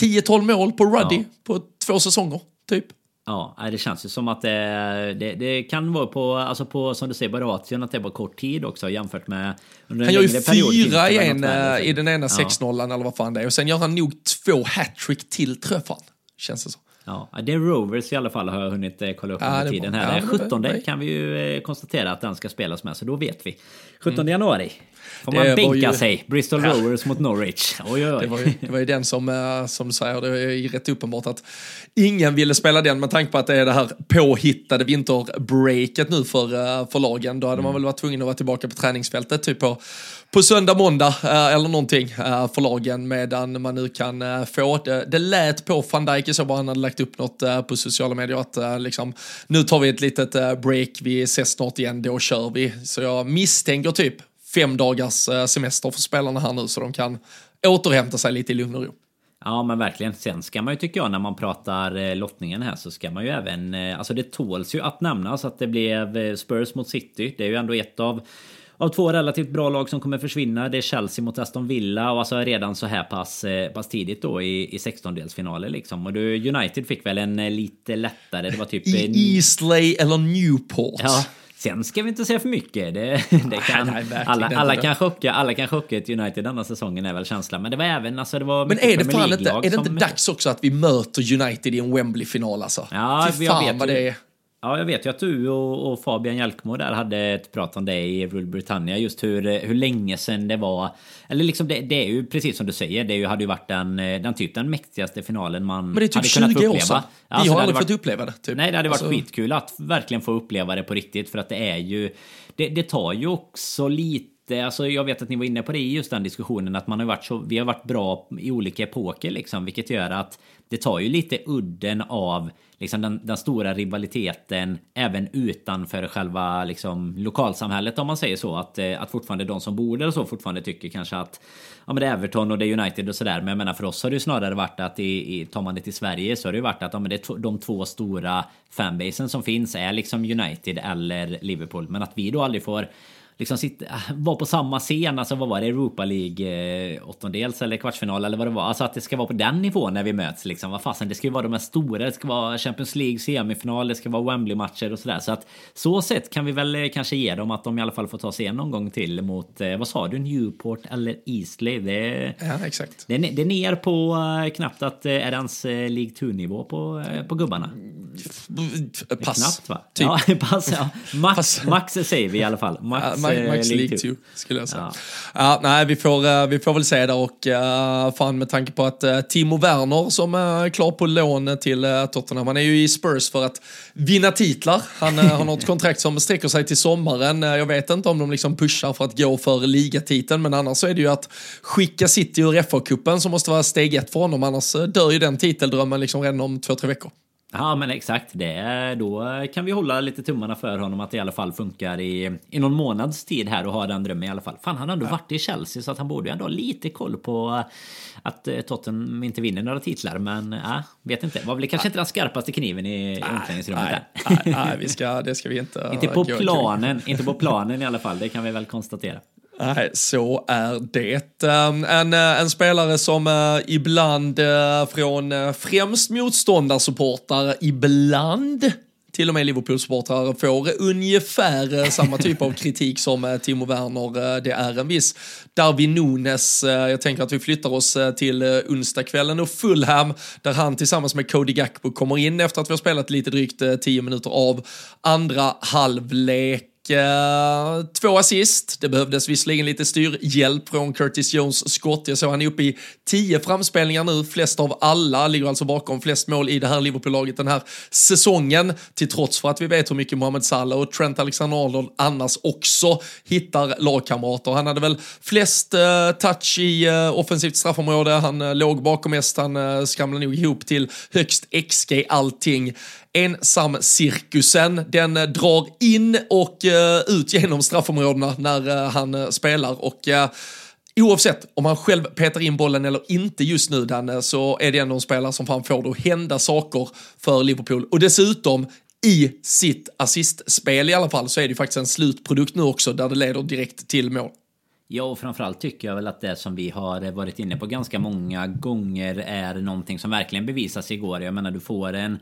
10-12 mål på Ruddy ja. på två säsonger, typ. Ja, det känns ju som att det, det, det, kan vara på, alltså på, som du säger, Baratien, att det var kort tid också jämfört med under Han gör ju fyra i, en, eh, i den ena 6-0 ja. eller vad fan det är och sen gör han nog två hattrick till träffar Känns det som. Ja, det är Rovers i alla fall har jag hunnit eh, kolla upp ja, under tiden här. Ja, 17 kan vi ju eh, konstatera att den ska spelas med, så då vet vi. 17 mm. januari. Får man bänka ju... sig. Bristol ja. Rovers mot Norwich. Oj, oj, oj. Det, var ju, det var ju den som, eh, som säger, det är rätt uppenbart att ingen ville spela den med tanke på att det är det här påhittade vinterbreaket nu för, för lagen. Då hade mm. man väl varit tvungen att vara tillbaka på träningsfältet typ på på söndag, måndag eller någonting för lagen medan man nu kan få det. Det lät på van Dijk så bara han hade lagt upp något på sociala medier att liksom nu tar vi ett litet break, vi ses snart igen, då kör vi. Så jag misstänker typ fem dagars semester för spelarna här nu så de kan återhämta sig lite i lugn och ro. Ja men verkligen. Sen ska man ju tycka jag när man pratar lottningen här så ska man ju även... Alltså det tåls ju att nämnas att det blev Spurs mot City. Det är ju ändå ett av av två relativt bra lag som kommer försvinna. Det är Chelsea mot Aston Villa och alltså redan så här pass, eh, pass tidigt då i, i 16-delsfinaler liksom. Och du, United fick väl en eh, lite lättare, det var typ... I Eastley eller Newport. Ja. Sen ska vi inte säga för mycket. Det, det kan, nej, nej, alla, alla, kan chocka, alla kan chocka ett United denna säsongen är väl känslan. Men det var även... Alltså, det var men är det fan inte, är det inte dags också att vi möter United i en Wembley-final alltså? Ja, Fy fan jag vet vad det är. Ja, jag vet ju att du och, och Fabian Hjelkmo där hade ett prat om det i Rule Britannia. Just hur, hur länge sedan det var. Eller liksom det, det är ju precis som du säger. Det hade ju varit den, den typ den mäktigaste finalen man Men det är typ hade 20 kunnat få uppleva. År sedan. Vi alltså, har aldrig varit, fått uppleva det. Typ. Nej, det hade varit alltså... skitkul att verkligen få uppleva det på riktigt. För att det är ju... Det, det tar ju också lite Alltså jag vet att ni var inne på det i just den diskussionen att man har varit så, vi har varit bra i olika epoker liksom, vilket gör att det tar ju lite udden av liksom den, den, stora rivaliteten även utanför själva liksom, lokalsamhället om man säger så. Att, eh, att fortfarande de som bor där och så fortfarande tycker kanske att ja, men det är Everton och det är United och sådär. Men jag menar för oss har det ju snarare varit att i, i, tar man det till Sverige så har det ju varit att ja, men det är de två stora fanbasen som finns är liksom United eller Liverpool. Men att vi då aldrig får liksom sitta, vara på samma scen. Alltså vad var det? Europa League eh, åttondels eller kvartsfinal eller vad det var. Alltså att det ska vara på den nivån när vi möts liksom. Vad fasen, det ska ju vara de här stora. Det ska vara Champions League semifinal. Det ska vara Wembley matcher och sådär. Så att så sett kan vi väl eh, kanske ge dem att de i alla fall får ta sig en någon gång till mot, eh, vad sa du, Newport eller Eastley? Det, ja, exakt. Det, det är ner på uh, knappt att uh, är det ens League 2-nivå på, på gubbarna. Pass. Knappt va? Typ. Ja, pass. Ja. Max, pass. max säger vi i alla fall. Max, ja, Max League 2 skulle jag säga. Ja. ja. nej, vi får, uh, vi får väl se där och uh, fan med tanke på att uh, Timo Werner som är klar på lån till uh, Tottenham, han är ju i Spurs för att vinna titlar. Han har något kontrakt som sträcker sig till sommaren. jag vet inte om de liksom pushar för att gå för ligatiteln, men annars så är det ju att skicka City ur FA-cupen som måste vara steg ett för honom, annars dör ju den titeldrömmen liksom redan om två, tre veckor. Ja men exakt, det, då kan vi hålla lite tummarna för honom att det i alla fall funkar i, i någon månads tid här och ha den drömmen i alla fall. Fan han har ändå ja. varit i Chelsea så att han borde ju ändå ha lite koll på att eh, Tottenham inte vinner några titlar. Men ja, vet inte, var väl kanske ja. inte den skarpaste kniven i omklädningsrummet nej, nej, nej, vi ska, det ska vi inte. inte på planen, inte på planen i alla fall, det kan vi väl konstatera. Nej, så är det. Ehm, en, eh, en spelare som eh, ibland från främst motståndarsupportrar, ibland till och med Liverpool-supportrar får ungefär eh, samma typ av kritik som eh, Timo Werner. Eh, det är en viss Darwin Nunes. Jag tänker att vi flyttar oss till onsdagskvällen och Fulham där han tillsammans med Cody Gakpo kommer in efter att vi har spelat lite drygt tio minuter av andra halvlek Uh, två assist. Det behövdes visserligen lite styrhjälp från Curtis Jones skott. Jag såg han är uppe i tio framspelningar nu, flest av alla, ligger alltså bakom flest mål i det här Liverpool-laget den här säsongen. Till trots för att vi vet hur mycket Mohamed Salah och Trent Alexander-Arnold annars också hittar lagkamrater. Han hade väl flest uh, touch i uh, offensivt straffområde, han uh, låg bakom mest, han uh, skramlade nog ihop till högst XG allting ensam-cirkusen. Den eh, drar in och eh, ut genom straffområdena när eh, han spelar och Oavsett om han själv petar in bollen eller inte just nu, Danne, så är det ändå en spelare som fan får det att hända saker för Liverpool. Och dessutom i sitt assistspel i alla fall så är det ju faktiskt en slutprodukt nu också där det leder direkt till mål. Ja, och framförallt tycker jag väl att det som vi har varit inne på ganska många gånger är någonting som verkligen bevisas igår. Jag menar, du får en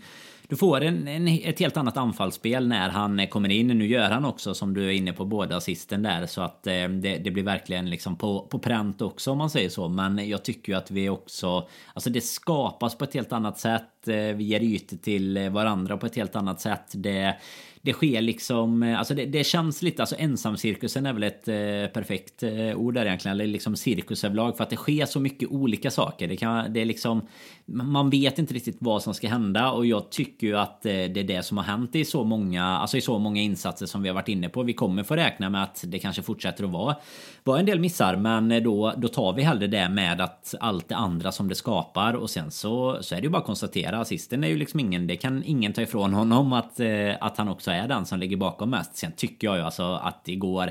du får en, en, ett helt annat anfallsspel när han kommer in. Nu gör han också som du är inne på båda assisten där så att eh, det, det, blir verkligen liksom på, på pränt också om man säger så. Men jag tycker ju att vi också, alltså det skapas på ett helt annat sätt. Eh, vi ger ytor till varandra på ett helt annat sätt. Det det sker liksom, eh, alltså det, det, känns lite, alltså ensamcirkusen är väl ett eh, perfekt eh, ord där egentligen, eller liksom cirkus överlag för att det sker så mycket olika saker. Det, kan, det är liksom, man vet inte riktigt vad som ska hända och jag tycker ju att eh, det är det som har hänt i så många, alltså i så många insatser som vi har varit inne på. Vi kommer få räkna med att det kanske fortsätter att vara, vara en del missar, men eh, då, då tar vi hellre det med att allt det andra som det skapar och sen så, så är det ju bara att konstatera, assisten är ju liksom ingen, det kan ingen ta ifrån honom att, eh, att han också är den som ligger bakom mest. Sen tycker jag ju alltså att igår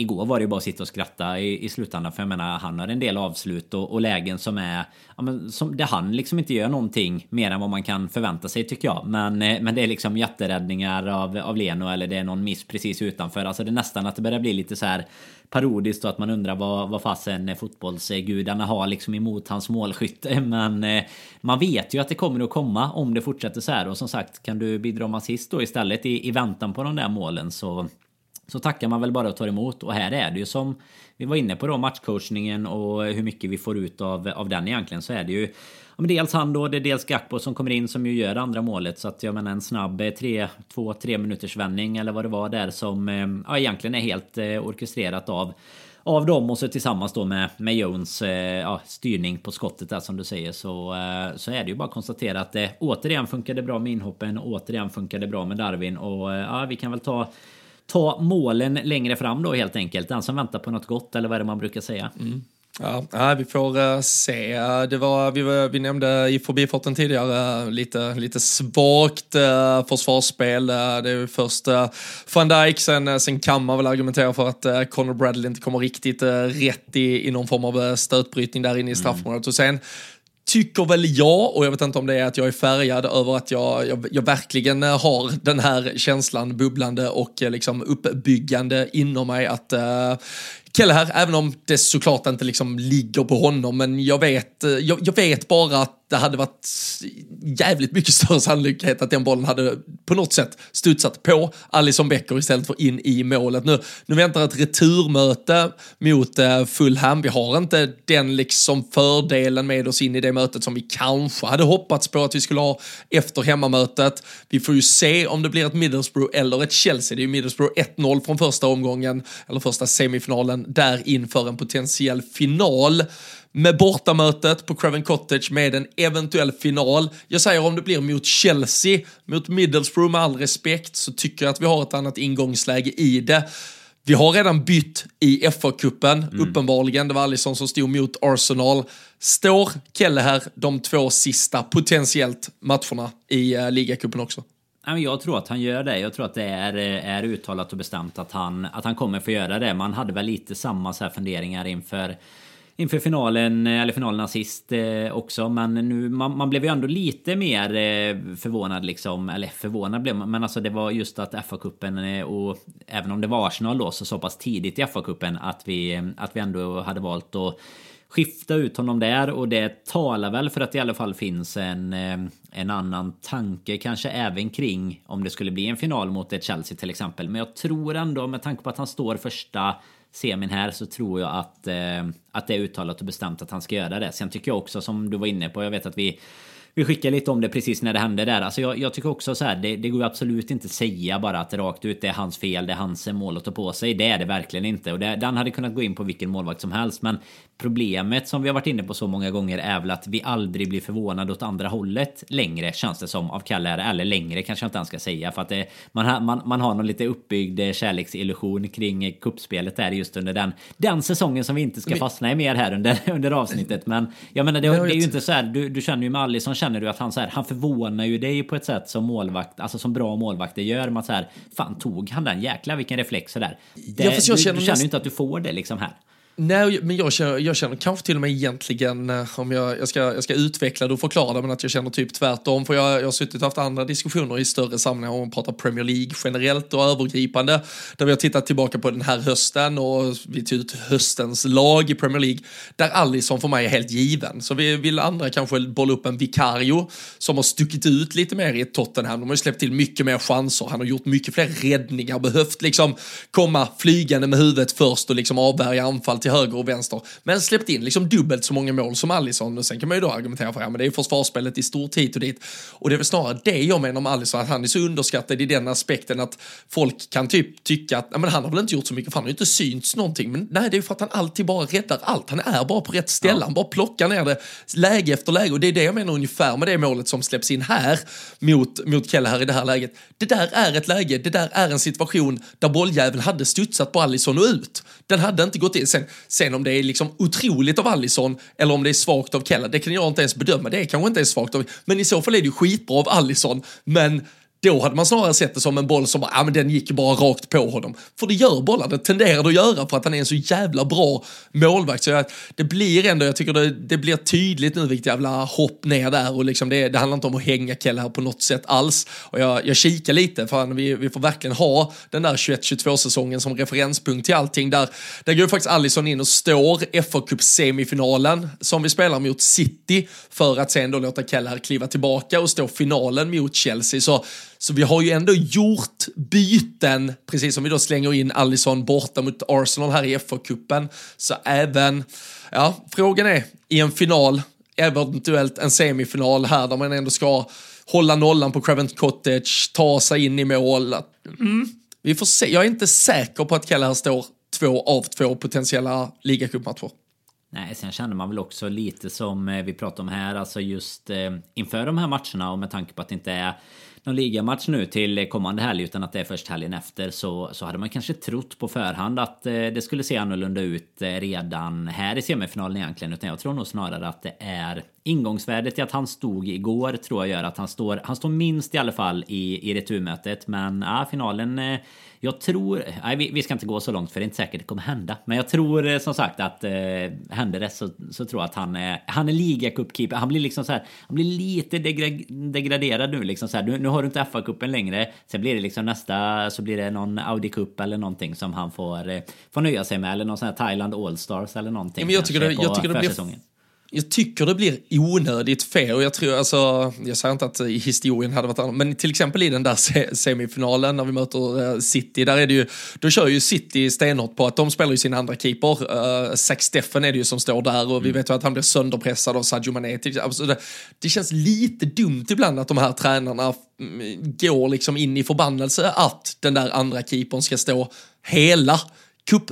igår var det ju bara att sitta och skratta i, i slutändan. För jag menar, han har en del avslut och, och lägen som är... Ja, men som, där han liksom inte gör någonting mer än vad man kan förvänta sig tycker jag. Men, eh, men det är liksom jätteräddningar av, av Leno eller det är någon miss precis utanför. Alltså det är nästan att det börjar bli lite så här parodiskt och att man undrar vad, vad fasen fotbollsgudarna har liksom emot hans målskytte. Men eh, man vet ju att det kommer att komma om det fortsätter så här. Och som sagt, kan du bidra med assist då istället i, i väntan på de där målen så så tackar man väl bara och tar emot. Och här är det ju som vi var inne på då matchcoachningen och hur mycket vi får ut av, av den egentligen så är det ju ja, men dels han då, det är dels Gakpo som kommer in som ju gör andra målet. Så att jag menar en snabb eh, 2-3 minuters vändning eller vad det var där som eh, ja, egentligen är helt eh, orkestrerat av av dem och så tillsammans då med, med Jones eh, ja, styrning på skottet där som du säger så, eh, så är det ju bara att konstatera att eh, det återigen funkade bra med inhoppen. Återigen funkade bra med Darwin och eh, ja, vi kan väl ta ta målen längre fram då helt enkelt. Den som väntar på något gott eller vad är det man brukar säga? Mm. Ja, vi får uh, se. Det var, vi, vi nämnde i förbifarten tidigare uh, lite, lite svagt försvarsspel. Det är först van Dijk, sen, sen kan man väl argumentera för att Conor Bradley inte kommer riktigt rätt i, i någon form av stötbrytning där inne i mm. straffområdet. Mm. Och sen tycker väl jag, och jag vet inte om det är att jag är färgad över att jag, jag, jag verkligen eh, har den här känslan bubblande och eh, liksom uppbyggande inom mig att uh, Kelle här, även om det såklart inte liksom ligger på honom, men jag vet, eh, jag, jag vet bara att det hade varit jävligt mycket större sannolikhet att den bollen hade på något sätt studsat på Alison Becker istället för in i målet. Nu, nu väntar ett returmöte mot eh, Fulham. Vi har inte den liksom fördelen med oss in i det mötet som vi kanske hade hoppats på att vi skulle ha efter hemmamötet. Vi får ju se om det blir ett Middlesbrough eller ett Chelsea. Det är ju Middlesbrough 1-0 från första omgången, eller första semifinalen, där inför en potentiell final med bortamötet på Craven Cottage med en eventuell final. Jag säger om det blir mot Chelsea, mot Middlesbrough med all respekt, så tycker jag att vi har ett annat ingångsläge i det. Vi har redan bytt i FA-cupen, mm. uppenbarligen. Det var Alisson som stod mot Arsenal. Står Kelle här de två sista potentiellt matcherna i uh, ligacupen också? Jag tror att han gör det. Jag tror att det är, eh, är uttalat och bestämt att han, att han kommer få göra det. Man hade väl lite samma så här funderingar inför inför finalen, eh, eller finalerna sist eh, också. Men nu, man, man, blev ju ändå lite mer eh, förvånad liksom. Eller förvånad blev man, men alltså det var just att FA-cupen eh, och även om det var Arsenal då så så pass tidigt i FA-cupen att vi, att vi ändå hade valt att skifta ut honom där och det talar väl för att det i alla fall finns en, eh, en annan tanke kanske även kring om det skulle bli en final mot ett Chelsea till exempel. Men jag tror ändå med tanke på att han står första semin här så tror jag att, eh, att det är uttalat och bestämt att han ska göra det. Sen tycker jag också som du var inne på, jag vet att vi vi skickade lite om det precis när det hände där. Alltså jag, jag tycker också så här, det, det går absolut inte säga bara att rakt ut det är hans fel, det är hans mål att ta på sig. Det är det verkligen inte. Och det, den hade kunnat gå in på vilken målvakt som helst. Men problemet som vi har varit inne på så många gånger är väl att vi aldrig blir förvånade åt andra hållet längre känns det som av Kalle. Eller längre kanske jag inte ens ska säga. För att det, man, har, man, man har någon lite uppbyggd kärleksillusion kring kuppspelet där just under den, den säsongen som vi inte ska fastna i mer här under, under avsnittet. Men jag menar det, det är ju inte så här, du, du känner ju med Alisson känner du att han så här, han förvånar ju dig på ett sätt som målvakt, alltså som bra målvakter gör. Man så här, fan tog han den? Jäklar vilken reflex sådär. Det, ja, du, du känner ju inte att du får det liksom här. Nej, men jag känner, jag känner kanske till och med egentligen, eh, om jag, jag, ska, jag ska utveckla det och förklara det, men att jag känner typ tvärtom. För jag, jag har suttit och haft andra diskussioner i större sammanhang om att prata Premier League generellt och övergripande. Där vi har tittat tillbaka på den här hösten och vi tog ut höstens lag i Premier League. Där Allison för mig är helt given. Så vi vill andra kanske bolla upp en vikario som har stuckit ut lite mer i Tottenham. De har ju släppt till mycket mer chanser. Han har gjort mycket fler räddningar, behövt liksom komma flygande med huvudet först och liksom avvärja anfall till till höger och vänster. Men släppt in liksom dubbelt så många mål som Alisson. Och sen kan man ju då argumentera för, ja men det är ju försvarsspelet i stort hit och dit. Och det är väl snarare det jag menar om Alisson, att han är så underskattad i den aspekten att folk kan typ tycka att, ja men han har väl inte gjort så mycket, för han har ju inte synts någonting. Men nej, det är ju för att han alltid bara räddar allt. Han är bara på rätt ställe, ja. han bara plockar ner det läge efter läge. Och det är det jag menar ungefär med det målet som släpps in här mot, mot Kelle här i det här läget. Det där är ett läge, det där är en situation där bolljäveln hade studsat på Alisson och ut. Den hade inte gått in. Sen, Sen om det är liksom otroligt av Allison eller om det är svagt av Keller, det kan jag inte ens bedöma. Det är kanske inte är svagt av, men i så fall är det ju skitbra av Allison. Men då hade man snarare sett det som en boll som bara, ja men den gick bara rakt på honom. För det gör bollar, det tenderar det att göra för att han är en så jävla bra målvakt. Så jag, det blir ändå, jag tycker det, det blir tydligt nu vilket jävla hopp ner där och liksom det, det handlar inte om att hänga Kelle här på något sätt alls. Och jag, jag kikar lite, för vi, vi får verkligen ha den där 21-22 säsongen som referenspunkt till allting. Där, där går faktiskt Allison in och står fa Cup semifinalen som vi spelar mot City för att sen då låta Keller kliva tillbaka och stå finalen mot Chelsea. Så så vi har ju ändå gjort byten, precis som vi då slänger in Allison borta mot Arsenal här i FA-cupen. Så även, ja, frågan är, i en final, eventuellt en semifinal här där man ändå ska hålla nollan på Cravent Cottage, ta sig in i mål. Mm, vi får se, jag är inte säker på att Keller står två av två potentiella ligacupmatcher. Nej, sen känner man väl också lite som eh, vi pratade om här, alltså just eh, inför de här matcherna och med tanke på att det inte är någon ligamatch nu till kommande helg utan att det är först helgen efter så, så hade man kanske trott på förhand att eh, det skulle se annorlunda ut eh, redan här i semifinalen egentligen. Utan jag tror nog snarare att det är ingångsvärdet i att han stod igår tror jag gör att han står, han står minst i alla fall i, i returmötet. Men ja, finalen eh, jag tror, nej vi, vi, ska inte gå så långt för det är inte säkert det kommer hända. Men jag tror eh, som sagt att eh, händer det så, så tror jag att han är, han är ligacupkeeper. Han blir liksom så här, han blir lite degra degraderad nu liksom så här. Nu, nu har du inte FA-cupen längre. Sen blir det liksom nästa så blir det någon Audi Cup eller någonting som han får, eh, får nöja sig med. Eller någon sån här Thailand Allstars eller någonting. Ja, men jag tycker det, jag tycker det blir jag tycker det blir onödigt fel och jag tror, alltså, jag säger inte att historien hade varit annorlunda, men till exempel i den där semifinalen när vi möter eh, City, där är det ju, då kör ju City stenhårt på att de spelar ju sin andra keeper. Uh, Zach Steffen är det ju som står där och mm. vi vet ju att han blir sönderpressad av Sadio Mané. Alltså det, det känns lite dumt ibland att de här tränarna mm, går liksom in i förbannelse att den där andra keepern ska stå hela cup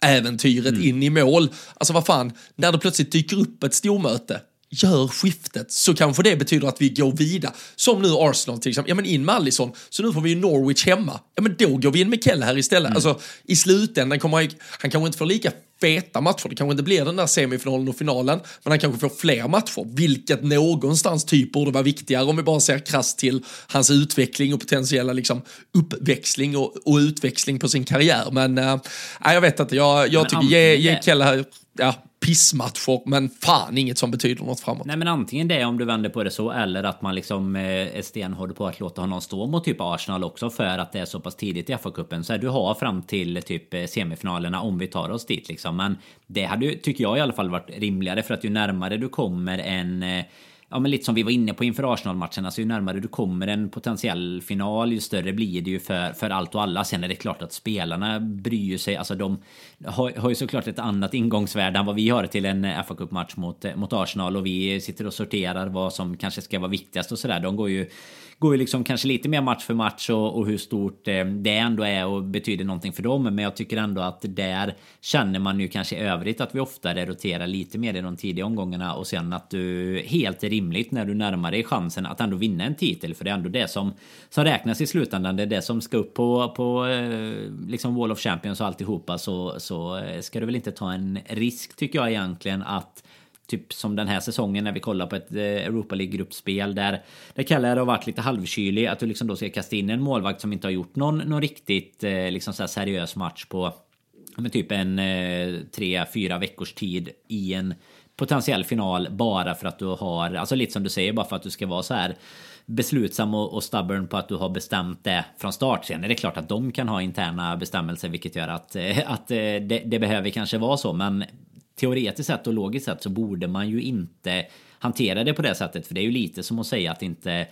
äventyret mm. in i mål. Alltså vad fan, när det plötsligt dyker upp ett stormöte, gör skiftet så kanske det betyder att vi går vidare. Som nu Arsenal till exempel, ja men in med Allison, så nu får vi ju Norwich hemma. Ja men då går vi in med Kell här istället. Mm. Alltså i slutändan kommer han, han kanske inte få lika feta matcher. Det kanske inte blir den där semifinalen och finalen, men han kanske får fler matcher, vilket någonstans typ borde vara viktigare om vi bara ser krasst till hans utveckling och potentiella liksom uppväxling och, och utväxling på sin karriär. Men äh, jag vet inte, jag, jag tycker ge, ge Kelle här, ja, pissmatcher, men fan inget som betyder något framåt. Nej, men antingen det om du vänder på det så, eller att man liksom eh, är stenhård på att låta honom stå mot typ Arsenal också för att det är så pass tidigt i FA-cupen. Så här, du har fram till typ eh, semifinalerna om vi tar oss dit liksom. Men det hade tycker jag i alla fall varit rimligare för att ju närmare du kommer en eh, ja, men lite som vi var inne på inför Arsenal-matchen. Alltså, ju närmare du kommer en potentiell final, ju större blir det ju för, för allt och alla. Sen är det klart att spelarna bryr sig. Alltså, de har, har ju såklart ett annat ingångsvärde än vad vi har till en fa Cup-match mot, mot Arsenal. Och vi sitter och sorterar vad som kanske ska vara viktigast och sådär. De går ju går ju liksom kanske lite mer match för match och, och hur stort eh, det ändå är och betyder någonting för dem. Men jag tycker ändå att där känner man ju kanske i övrigt att vi oftare roterar lite mer i de tidiga omgångarna och sen att du helt rimligt när du närmar dig chansen att ändå vinna en titel. För det är ändå det som, som räknas i slutändan. Det är det som ska upp på, på eh, liksom Wall of Champions och alltihopa. Så, så eh, ska du väl inte ta en risk tycker jag egentligen att Typ som den här säsongen när vi kollar på ett eh, Europa League-gruppspel där, där Kalle har varit lite halvkylig. Att du liksom då ska kasta in en målvakt som inte har gjort någon, någon riktigt eh, liksom så seriös match på med typ en eh, tre, fyra veckors tid i en potentiell final bara för att du har, alltså lite som du säger, bara för att du ska vara så här beslutsam och, och stubborn på att du har bestämt det från start. Sen är det klart att de kan ha interna bestämmelser vilket gör att, att det, det behöver kanske vara så. Men teoretiskt sett och logiskt sett så borde man ju inte hantera det på det sättet. För det är ju lite som att säga att inte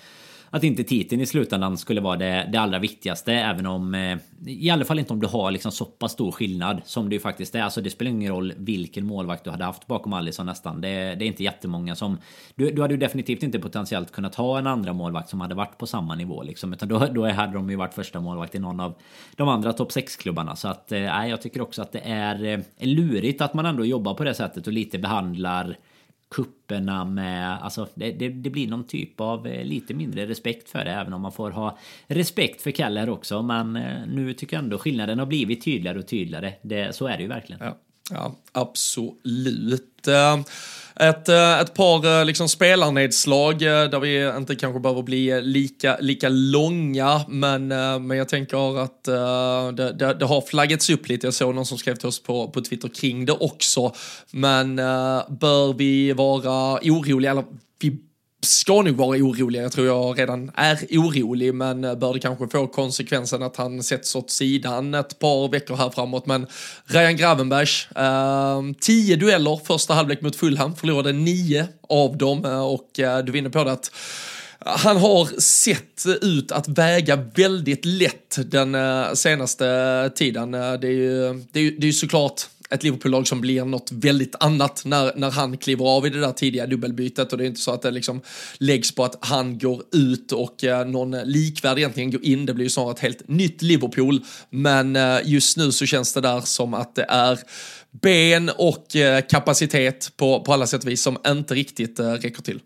att inte titeln i slutändan skulle vara det, det allra viktigaste. Även om eh, i alla fall inte om du har liksom så pass stor skillnad som det ju faktiskt är. Alltså det spelar ingen roll vilken målvakt du hade haft bakom Alisson nästan. Det, det är inte jättemånga som... Du, du hade ju definitivt inte potentiellt kunnat ha en andra målvakt som hade varit på samma nivå liksom. Utan då, då hade de ju varit första målvakt i någon av de andra topp 6-klubbarna. Så att, eh, jag tycker också att det är eh, lurigt att man ändå jobbar på det sättet och lite behandlar kupperna med, alltså det, det, det, blir någon typ av eh, lite mindre respekt för det även om man får ha respekt för Kalle här också men eh, nu tycker jag ändå skillnaden har blivit tydligare och tydligare. Det, så är det ju verkligen. Ja, ja absolut. Ett, eh, ett par eh, liksom spelarnedslag eh, där vi inte kanske behöver bli lika, lika långa, men, men jag tänker att det, det, det har flaggats upp lite. Jag såg någon som skrev till oss på, på Twitter kring det också. Men bör vi vara oroliga, eller vi ska nog vara oroliga. Jag tror jag redan är orolig, men eh, bör det kanske få konsekvensen att han sätts åt sidan ett par veckor här framåt. Men Ryan Gravenbergs, eh, tio dueller första halvlek mot Fulham, förlorade nio av dem eh, och eh, du vinner på det att han har sett ut att väga väldigt lätt den eh, senaste tiden. Det är ju, det är det är ju såklart ett Liverpool-lag som blir något väldigt annat när, när han kliver av i det där tidiga dubbelbytet och det är inte så att det liksom läggs på att han går ut och eh, någon likvärd egentligen går in. Det blir ju snarare ett helt nytt Liverpool. Men eh, just nu så känns det där som att det är ben och eh, kapacitet på, på alla sätt och vis som inte riktigt eh, räcker till.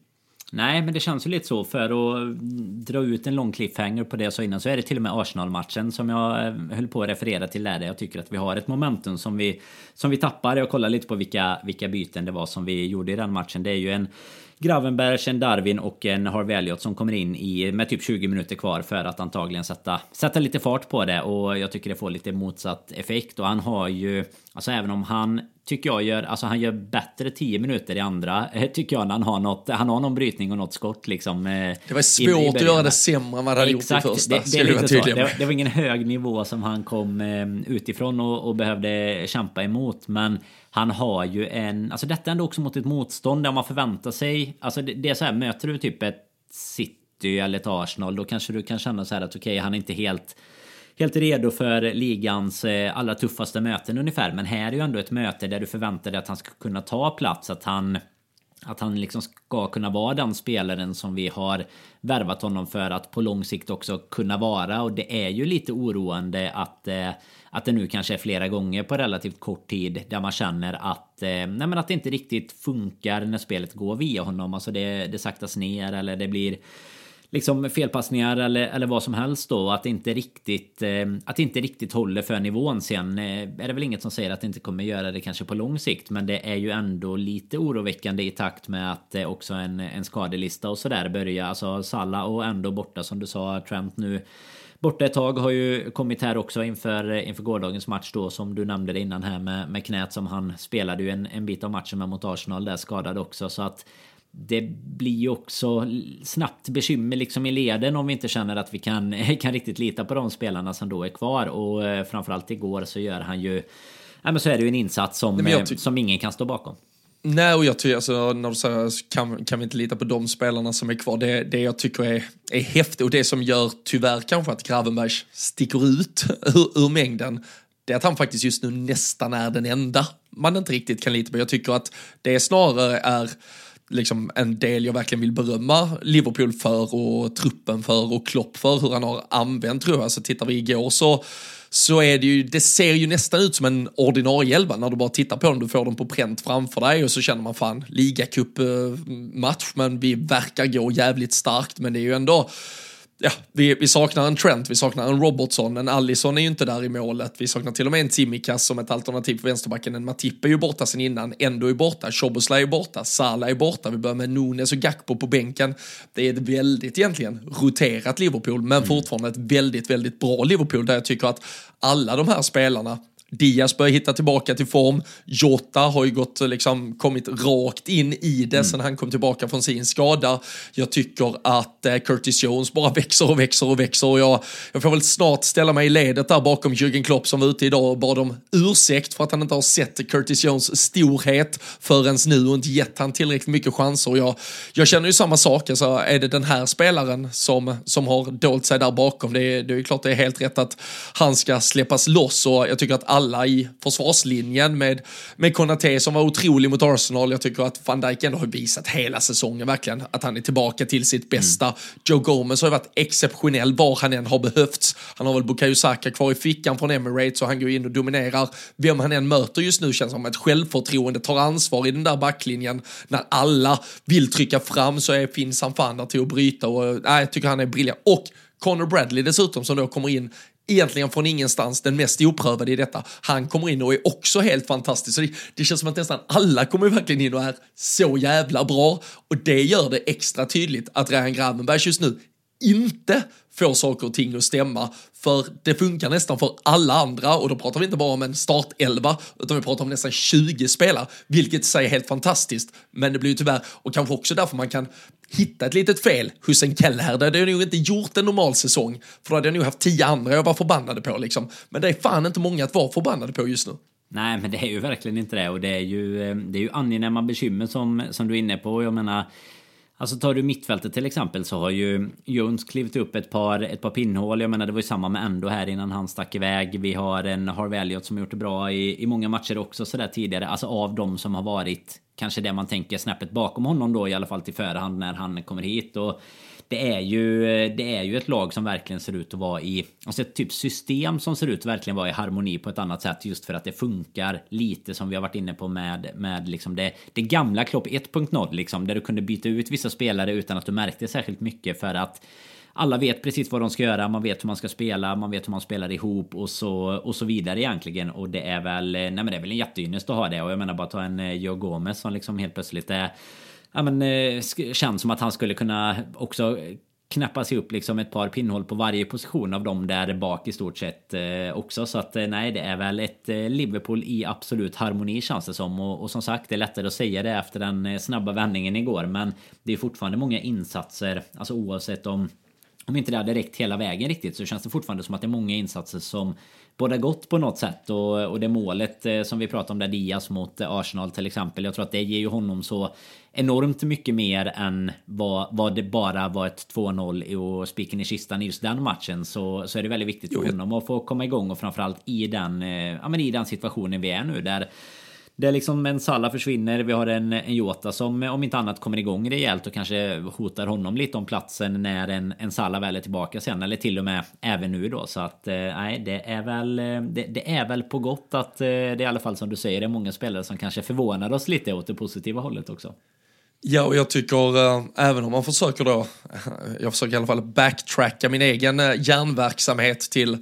Nej, men det känns ju lite så. För att dra ut en lång cliffhanger på det jag sa innan så är det till och med Arsenal-matchen som jag eh, höll på att referera till där. Jag tycker att vi har ett momentum som vi, som vi tappar. Jag kollar lite på vilka, vilka byten det var som vi gjorde i den matchen. Det är ju en Gravenberg, en Darwin och en Harvey Elliot som kommer in i, med typ 20 minuter kvar för att antagligen sätta, sätta lite fart på det. Och jag tycker det får lite motsatt effekt. Och han har ju, alltså även om han tycker jag gör, alltså han gör bättre 10 minuter i andra, tycker jag, när han har något, han har någon brytning och något skott liksom. Eh, det var svårt i, i att göra det sämre än vad han hade gjort i första. Det, det, det, det, det, det var ingen hög nivå som han kom eh, utifrån och, och behövde kämpa emot, men han har ju en, alltså detta är ändå också mot ett motstånd där man förväntar sig, alltså det, det är så här, möter du typ ett City eller ett Arsenal, då kanske du kan känna så här att okej, okay, han är inte helt helt redo för ligans eh, allra tuffaste möten ungefär. Men här är ju ändå ett möte där du förväntar dig att han ska kunna ta plats, att han att han liksom ska kunna vara den spelaren som vi har värvat honom för att på lång sikt också kunna vara. Och det är ju lite oroande att, eh, att det nu kanske är flera gånger på relativt kort tid där man känner att, eh, nej men att det inte riktigt funkar när spelet går via honom. Alltså det, det saktas ner eller det blir liksom felpassningar eller, eller vad som helst då. Att det inte riktigt, eh, att det inte riktigt håller för nivån. Sen eh, är det väl inget som säger att det inte kommer göra det kanske på lång sikt. Men det är ju ändå lite oroväckande i takt med att eh, också en, en skadelista och sådär börjar. Alltså Salla och ändå borta som du sa Trent nu. Borta ett tag har ju kommit här också inför, inför gårdagens match då som du nämnde det innan här med, med knät som han spelade ju en, en bit av matchen med mot Arsenal där skadad också så att det blir ju också snabbt bekymmer liksom i leden om vi inte känner att vi kan, kan riktigt lita på de spelarna som då är kvar. Och eh, framförallt igår så gör han ju... Ja, men så är det ju en insats som, Nej, som ingen kan stå bakom. Nej, och jag tycker, alltså, när du säger kan, kan vi inte lita på de spelarna som är kvar, det, det jag tycker är, är häftigt och det som gör tyvärr kanske att Gravenberg sticker ut ur, ur mängden, det är att han faktiskt just nu nästan är den enda man inte riktigt kan lita på. Jag tycker att det snarare är liksom en del jag verkligen vill berömma Liverpool för och truppen för och Klopp för hur han har använt tror jag. Så tittar vi igår så så är det ju, det ser ju nästan ut som en ordinarie elva när du bara tittar på dem, du får dem på pränt framför dig och så känner man fan ligacup-match eh, men vi verkar gå jävligt starkt men det är ju ändå ja, vi, vi saknar en Trent, vi saknar en Robertson, en Allison är ju inte där i målet, vi saknar till och med en Timikas som ett alternativ på vänsterbacken, en Matip är ju borta sen innan, Endo är borta, Choboslaj är borta, Salah är borta, vi börjar med Nunes och Gakpo på bänken. Det är ett väldigt egentligen roterat Liverpool, men mm. fortfarande ett väldigt, väldigt bra Liverpool där jag tycker att alla de här spelarna Diaz börjar hitta tillbaka till form. Jota har ju gått, liksom, kommit rakt in i det mm. sen han kom tillbaka från sin skada. Jag tycker att eh, Curtis Jones bara växer och växer och växer och jag, jag får väl snart ställa mig i ledet där bakom Jürgen Klopp som var ute idag och bad om ursäkt för att han inte har sett Curtis Jones storhet förrän nu och inte gett han tillräckligt mycket chanser. Jag, jag känner ju samma sak, alltså, är det den här spelaren som, som har dolt sig där bakom, det det är klart det är helt rätt att han ska släppas loss och jag tycker att alla i försvarslinjen med, med Konate som var otrolig mot Arsenal. Jag tycker att van Dijk ändå har visat hela säsongen verkligen att han är tillbaka till sitt bästa. Mm. Joe Gomez har ju varit exceptionell var han än har behövts. Han har väl Bukayo Saka kvar i fickan från Emirates och han går in och dominerar vem han än möter just nu känns som ett självförtroende, tar ansvar i den där backlinjen. När alla vill trycka fram så är, finns han fan där till att bryta och nej, jag tycker han är briljant. Och Connor Bradley dessutom som då kommer in egentligen från ingenstans den mest oprövade i detta. Han kommer in och är också helt fantastisk. Så det, det känns som att nästan alla kommer verkligen in och är så jävla bra. Och det gör det extra tydligt att Ryan Gravenberg just nu inte får saker och ting att stämma. För det funkar nästan för alla andra och då pratar vi inte bara om en startelva utan vi pratar om nästan 20 spelare, vilket i sig är helt fantastiskt. Men det blir ju tyvärr, och kanske också därför man kan hitta ett litet fel hos en Keller. Det hade jag nog inte gjort en normal säsong, för då hade jag nog haft tio andra jag var förbannade på liksom. Men det är fan inte många att vara förbannade på just nu. Nej, men det är ju verkligen inte det och det är ju, eh, det är ju angenäma bekymmer som, som du är inne på. Jag menar, Alltså tar du mittfältet till exempel så har ju Jones klivit upp ett par, ett par pinnhål. Jag menar det var ju samma med Endo här innan han stack iväg. Vi har en Harvey Elliot som gjort det bra i, i många matcher också sådär tidigare. Alltså av de som har varit kanske det man tänker snäppet bakom honom då i alla fall till förhand när han kommer hit. Och det är ju, det är ju ett lag som verkligen ser ut att vara i, alltså ett typ system som ser ut att verkligen vara i harmoni på ett annat sätt just för att det funkar lite som vi har varit inne på med, med liksom det, det gamla Klopp 1.0 liksom där du kunde byta ut vissa spelare utan att du märkte särskilt mycket för att alla vet precis vad de ska göra, man vet hur man ska spela, man vet hur man spelar ihop och så, och så vidare egentligen. Och det är väl, eh, nej men det är väl en jätteynnest att ha det. Och jag menar bara ta en eh, Joe Gomez som liksom helt plötsligt är ja, men, eh, känns som att han skulle kunna också knäppa sig upp liksom ett par pinnhål på varje position av dem där bak i stort sett också. Så att nej, det är väl ett Liverpool i absolut harmoni känns det som. Och, och, som sagt, det är lättare att säga det efter den snabba vändningen igår. Men det är fortfarande många insatser, alltså oavsett om om inte det hade räckt hela vägen riktigt så känns det fortfarande som att det är många insatser som båda gott på något sätt och, och det målet eh, som vi pratade om där Diaz mot Arsenal till exempel. Jag tror att det ger ju honom så enormt mycket mer än vad, vad det bara var ett 2-0 och spiken i kistan i just den matchen så, så är det väldigt viktigt för honom att få komma igång och framförallt i den, eh, ja, men i den situationen vi är nu där det är liksom en Salla försvinner. Vi har en, en Jota som eh, om inte annat kommer igång rejält och kanske hotar honom lite om platsen när en, en Salla väl är tillbaka sen. Eller till och med även nu då. Så att eh, nej, det är väl eh, det, det, är väl på gott att eh, det är i alla fall som du säger. Det är många spelare som kanske förvånar oss lite åt det positiva hållet också. Ja, och jag tycker äh, även om man försöker då, jag försöker i alla fall backtracka min egen äh, hjärnverksamhet till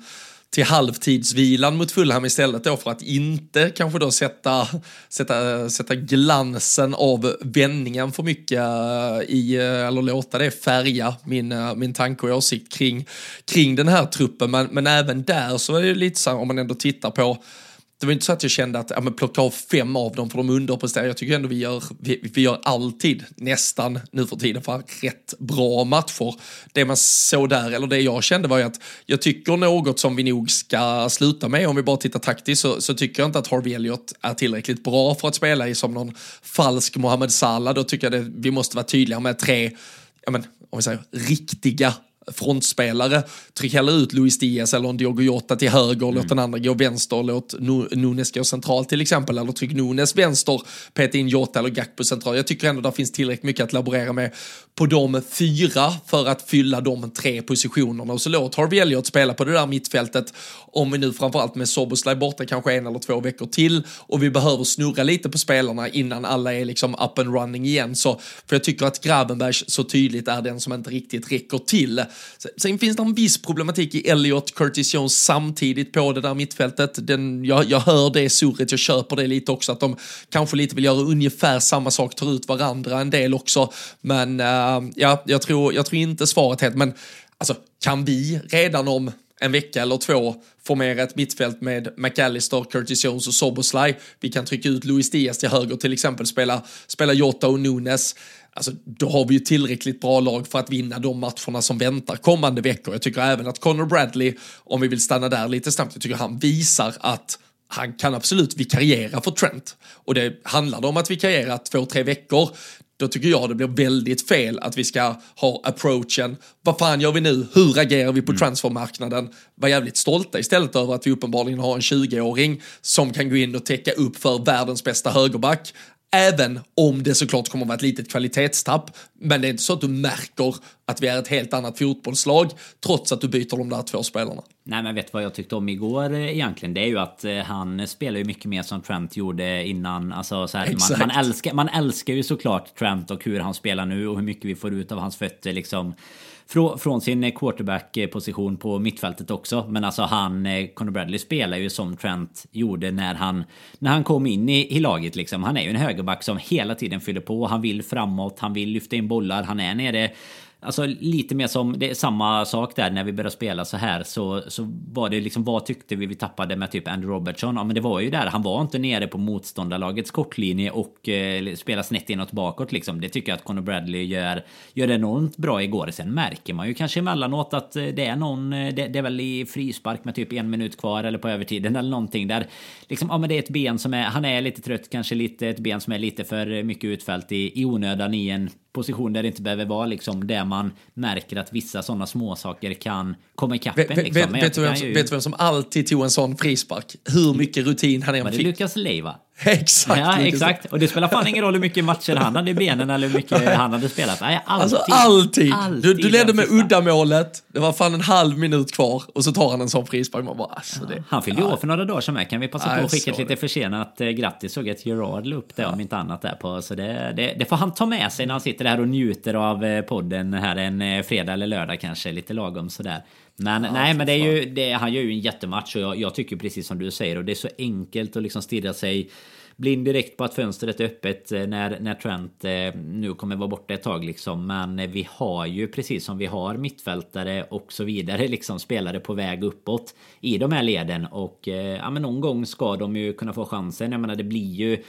till halvtidsvilan mot Fulham istället då för att inte kanske då sätta, sätta, sätta glansen av vändningen för mycket eh, i, eh, eller låta det färga min, eh, min tanke och åsikt kring, kring den här truppen. Men, men även där så är det lite så om man ändå tittar på det var inte så att jag kände att ja, men plocka av fem av dem för de underpresterar. Jag tycker ändå vi gör, vi, vi gör alltid, nästan nu för tiden, för rätt bra matcher. Det man såg där, eller det jag kände var ju att jag tycker något som vi nog ska sluta med, om vi bara tittar taktiskt, så, så tycker jag inte att Harvey Elliot är tillräckligt bra för att spela i som någon falsk Mohamed Salah. Då tycker jag att vi måste vara tydliga med tre, ja men, om vi säger riktiga frontspelare. Tryck ut Luis Diaz eller en Diogo Jota till höger, mm. låt den andra gå vänster, låt Nunes gå central till exempel, eller tryck Nunes vänster, peta in Jota eller Gakpo central. Jag tycker ändå det finns tillräckligt mycket att laborera med på de fyra för att fylla de tre positionerna och så låt Harvey Elliot spela på det där mittfältet om vi nu framförallt med Soboslaj borta kanske en eller två veckor till och vi behöver snurra lite på spelarna innan alla är liksom up and running igen så för jag tycker att Gravenberg så tydligt är den som inte riktigt räcker till. Sen finns det en viss problematik i Elliot, Curtis Jones samtidigt på det där mittfältet. Den, jag, jag hör det surret, jag köper det lite också att de kanske lite vill göra ungefär samma sak, tar ut varandra en del också. Men uh, ja, jag tror, jag tror inte svaret helt, men alltså kan vi redan om en vecka eller två formera ett mittfält med McAllister, Curtis Jones och Soboslaj. Vi kan trycka ut Luis Diaz till höger till exempel, spela, spela Jota och Nunes. Alltså, då har vi ju tillräckligt bra lag för att vinna de matcherna som väntar kommande veckor. Jag tycker även att Conor Bradley, om vi vill stanna där lite snabbt, jag tycker han visar att han kan absolut vikariera för Trent. Och det handlar om att vikariera två, tre veckor då tycker jag det blir väldigt fel att vi ska ha approachen, vad fan gör vi nu, hur agerar vi på mm. transfermarknaden? Var jävligt stolta istället över att vi uppenbarligen har en 20-åring som kan gå in och täcka upp för världens bästa högerback. Även om det såklart kommer att vara ett litet kvalitetstapp. Men det är inte så att du märker att vi är ett helt annat fotbollslag trots att du byter de där två spelarna. Nej men vet vad jag tyckte om igår eh, egentligen? Det är ju att eh, han spelar ju mycket mer som Trent gjorde innan. Alltså, så här, man, man, älskar, man älskar ju såklart Trent och hur han spelar nu och hur mycket vi får ut av hans fötter liksom från sin eh, quarterback-position på mittfältet också. Men alltså han, eh, Conor Bradley spelar ju som Trent gjorde när han, när han kom in i, i laget liksom. Han är ju en högerback som hela tiden fyller på. Han vill framåt, han vill lyfta in bollar, han är nere Alltså lite mer som, det är samma sak där när vi började spela så här så, så var det liksom vad tyckte vi vi tappade med typ Andrew Robertson? Ja men det var ju där, han var inte nere på motståndarlagets kortlinje och eh, spelar snett inåt bakåt liksom. Det tycker jag att Conor Bradley gör, gör enormt bra igår. Sen märker man ju kanske emellanåt att eh, det är någon, eh, det, det är väl i frispark med typ en minut kvar eller på övertiden eller någonting där liksom, ja men det är ett ben som är, han är lite trött, kanske lite ett ben som är lite för mycket utfällt i, i onödan i en position där det inte behöver vara liksom där man märker att vissa sådana småsaker kan komma ikapp en. Liksom. Vet, vet, du vem, ju... vet du vem som alltid tog en sån frispark? Hur mycket rutin han än fick. Var det Lukas Leiva? Exakt. Ja, exakt. Och det spelar fan ingen roll hur mycket matcher han hade i benen eller hur mycket han hade spelat. Nej, alltid. Alltså alltid. alltid du, du ledde med uddamålet, det var fan en halv minut kvar och så tar han en sån frispark. Man bara, alltså det, han fyllde ju år för några dagar sedan med. Kan vi passa på att skicka ett lite försenat eh, grattis? Såg att Gerard la upp det ja. om inte annat där på. Så det, det, det, får han ta med sig när han sitter där och njuter av eh, podden här en eh, fredag eller lördag kanske. Lite lagom sådär. Men ja, nej, men det är ju, det, han gör ju en jättematch och jag, jag, tycker precis som du säger och det är så enkelt att liksom stirra sig blind direkt på att fönstret är öppet eh, när, när Trent eh, nu kommer vara borta ett tag liksom. Men vi har ju precis som vi har mittfältare och så vidare liksom spelare på väg uppåt i de här leden och eh, ja, men någon gång ska de ju kunna få chansen. Jag menar, det blir ju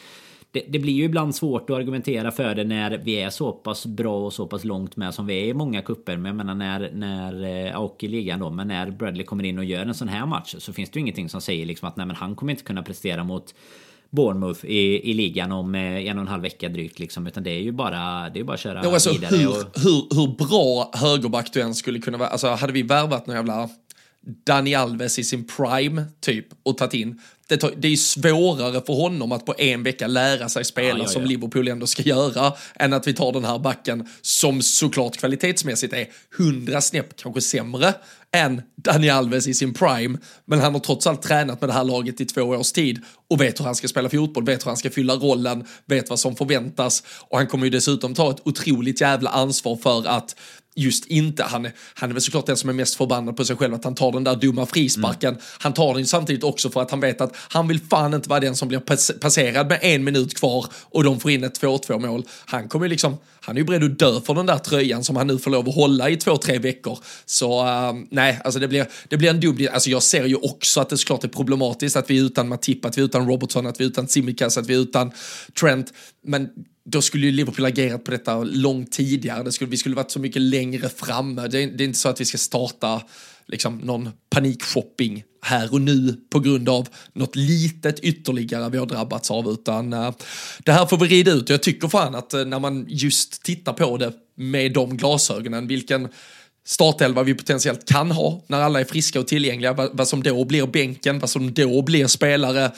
det, det, blir ju ibland svårt att argumentera för det när vi är så pass bra och så pass långt med som vi är i många kupper. Men jag menar när, när och i ligan då, men när Bradley kommer in och gör en sån här match så finns det ju ingenting som säger liksom att nej, men han kommer inte kunna prestera mot Bournemouth i, i ligan om eh, en och en halv vecka drygt. Liksom. Utan det är ju bara, det är bara att köra ja, alltså, vidare. Hur, och... hur, hur bra högerback du än skulle kunna vara. Alltså hade vi värvat någon jävla Dani Alves i sin prime typ och tagit in. Det, tar, det är svårare för honom att på en vecka lära sig spela ja, ja, ja. som Liverpool ändå ska göra än att vi tar den här backen som såklart kvalitetsmässigt är hundra snäpp kanske sämre än Dani Alves i sin prime. Men han har trots allt tränat med det här laget i två års tid och vet hur han ska spela fotboll, vet hur han ska fylla rollen, vet vad som förväntas och han kommer ju dessutom ta ett otroligt jävla ansvar för att just inte, han, han är väl såklart den som är mest förbannad på sig själv att han tar den där dumma frisparken. Mm. Han tar den samtidigt också för att han vet att han vill fan inte vara den som blir pass passerad med en minut kvar och de får in ett 2-2 mål. Han kommer liksom, han är ju beredd att dö för den där tröjan som han nu får lov att hålla i två, tre veckor. Så uh, nej, alltså det blir, det blir en dum, alltså jag ser ju också att det såklart är problematiskt att vi är utan Matip, att vi är utan Robertson, att vi är utan Simikas, att vi är utan Trent. Men då skulle ju Liverpool agerat på detta långt tidigare. Det skulle, vi skulle varit så mycket längre framme. Det, det är inte så att vi ska starta liksom, någon panikshopping här och nu på grund av något litet ytterligare vi har drabbats av, utan äh, det här får vi rida ut. Jag tycker fan att äh, när man just tittar på det med de glasögonen, vilken startelva vi potentiellt kan ha när alla är friska och tillgängliga, vad, vad som då blir bänken, vad som då blir spelare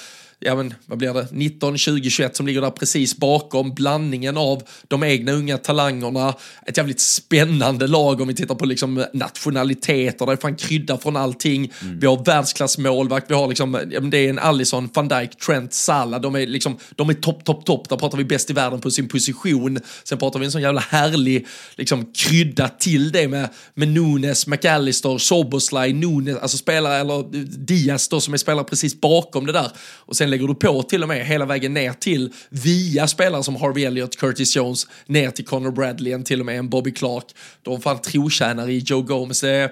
ja men vad blir det, 19, 20, 21 som ligger där precis bakom. Blandningen av de egna unga talangerna, ett jävligt spännande lag om vi tittar på liksom nationaliteter, det är fan krydda från allting. Mm. Vi har världsklassmålvakt, vi har liksom, det är en Allison, van Dijk, Trent, Salah, de är liksom, de är topp, topp, topp, där pratar vi bäst i världen på sin position. Sen pratar vi en sån jävla härlig, liksom krydda till det med, med Nunes, McAllister, Soboslaj, Nunes, alltså spelare, eller Diaz då som är spelare precis bakom det där. Och sen lägger du på till och med hela vägen ner till via spelare som Harvey Elliott, Curtis Jones, ner till Connor Bradley, en till och med en Bobby Clark. De fan trotjänare i Joe Gomez. Eh,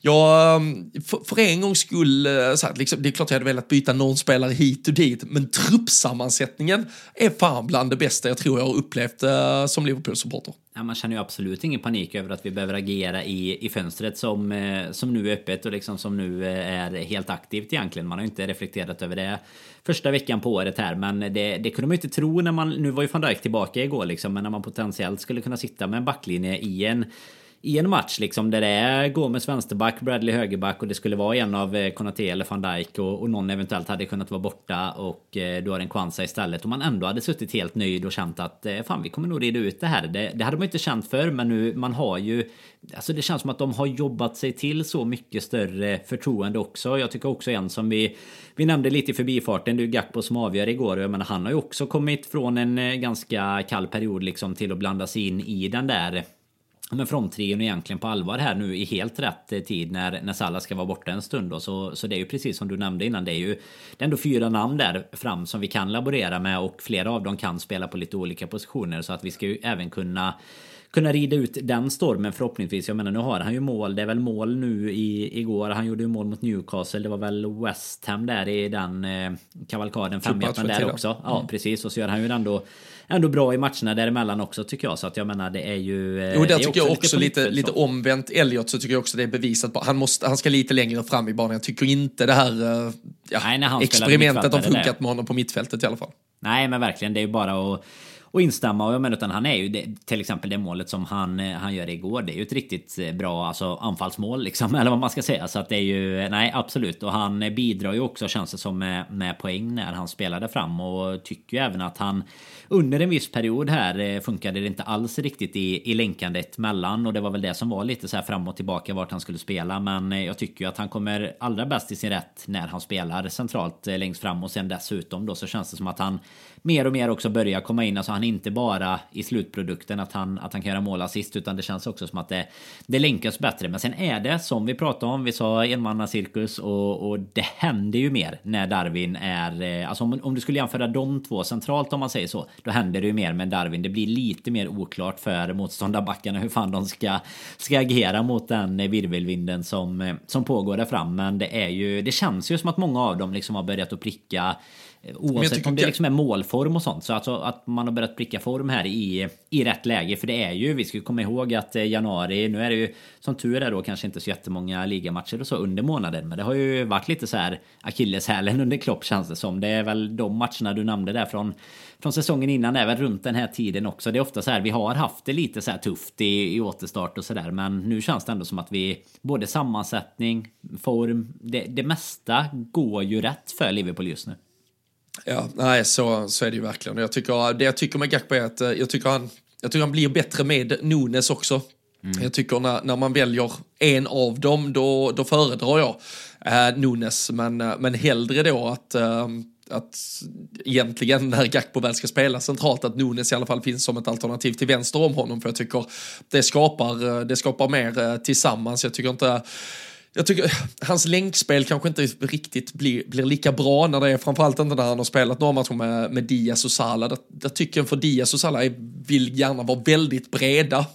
jag, ehm, för, för en gångs skull, eh, så här, liksom, det är klart jag hade velat byta någon spelare hit och dit, men truppsammansättningen är fan bland det bästa jag tror jag har upplevt uh, som Liverpool-supporter. Ja, man känner ju absolut ingen panik över att vi behöver agera i, i fönstret som, eh, som nu är öppet och liksom som nu eh, är helt aktivt egentligen. Man har inte reflekterat över det första veckan på året här, men det, det kunde man ju inte tro när man, nu var ju van Dijk tillbaka igår liksom, men när man potentiellt skulle kunna sitta med en backlinje i en i en match liksom där det är Gomes vänsterback, Bradley högerback och det skulle vara en av eh, Konate eller van Dijk och, och någon eventuellt hade kunnat vara borta och eh, du har en Kwanza istället och man ändå hade suttit helt nöjd och känt att eh, fan vi kommer nog reda ut det här. Det, det hade man inte känt för men nu man har ju Alltså det känns som att de har jobbat sig till så mycket större förtroende också. Jag tycker också en som vi Vi nämnde lite i förbifarten, det är Gakpo som avgör igår och jag menar han har ju också kommit från en eh, ganska kall period liksom till att blanda sig in i den där men fronttrion egentligen på allvar här nu i helt rätt eh, tid när, när Salah ska vara borta en stund då. Så, så det är ju precis som du nämnde innan. Det är ju det är ändå fyra namn där fram som vi kan laborera med och flera av dem kan spela på lite olika positioner så att vi ska ju även kunna kunna rida ut den stormen förhoppningsvis. Jag menar nu har han ju mål. Det är väl mål nu i, igår. Han gjorde ju mål mot Newcastle. Det var väl West Ham där i den eh, kavalkaden. Femhjärtan där också. Ja mm. precis. Och så gör han ju ändå ändå bra i matcherna däremellan också tycker jag. Så att jag menar det är ju... Eh, jo, där tycker jag också lite, lite, lite omvänt Elliot så tycker jag också det är bevisat. Han, måste, han ska lite längre fram i banan. Jag tycker inte det här eh, ja, Nej, experimentet har funkat med honom på mittfältet i alla fall. Nej men verkligen det är ju bara att och instämma. Och jag menar utan han är ju det, till exempel det målet som han, eh, han gör igår. Det är ju ett riktigt bra alltså, anfallsmål liksom. Eller vad man ska säga. Så att det är ju nej absolut. Och han bidrar ju också känns det som med, med poäng när han spelade fram. Och tycker ju även att han under en viss period här eh, funkade det inte alls riktigt i, i länkandet mellan. Och det var väl det som var lite så här fram och tillbaka vart han skulle spela. Men eh, jag tycker ju att han kommer allra bäst i sin rätt när han spelar centralt eh, längst fram. Och sen dessutom då så känns det som att han mer och mer också börjar komma in. Alltså han är inte bara i slutprodukten att han, att han kan göra mål assist utan det känns också som att det, det länkas bättre. Men sen är det som vi pratade om. Vi sa enmannacirkus och, och det händer ju mer när Darwin är... Eh, alltså om, om du skulle jämföra de två centralt om man säger så. Då händer det ju mer med Darwin. Det blir lite mer oklart för motståndarbackarna hur fan de ska, ska agera mot den virvelvinden som, eh, som pågår där fram. Men det är ju... Det känns ju som att många av dem liksom har börjat att pricka Oavsett om det liksom är målform och sånt. Så alltså att man har börjat pricka form här i, i rätt läge. För det är ju, vi ska komma ihåg att eh, januari, nu är det ju som tur är då kanske inte så jättemånga ligamatcher och så under månaden. Men det har ju varit lite så här akilleshälen under Klopp känns det som. Det är väl de matcherna du nämnde där från, från säsongen innan väl runt den här tiden också. Det är ofta så här, vi har haft det lite så här tufft i, i återstart och sådär. Men nu känns det ändå som att vi, både sammansättning, form, det, det mesta går ju rätt för Liverpool just nu. Ja, nej, så, så är det ju verkligen. Jag tycker, det jag tycker med Gakpo är att eh, jag tycker han, jag tycker han blir bättre med Nunes också. Mm. Jag tycker när, när man väljer en av dem, då, då föredrar jag eh, Nunes, men, eh, men hellre då att eh, att egentligen när Gakpo väl ska spela centralt att Nunes i alla fall finns som ett alternativ till vänster om honom för jag tycker det skapar, eh, det skapar mer tillsammans. Jag tycker inte jag tycker hans länkspel kanske inte riktigt blir, blir lika bra när det är framförallt inte när han har spelat några matcher med, med Diaz och Salah. Där, där tycker jag för Diaz och Salah vill gärna vara väldigt breda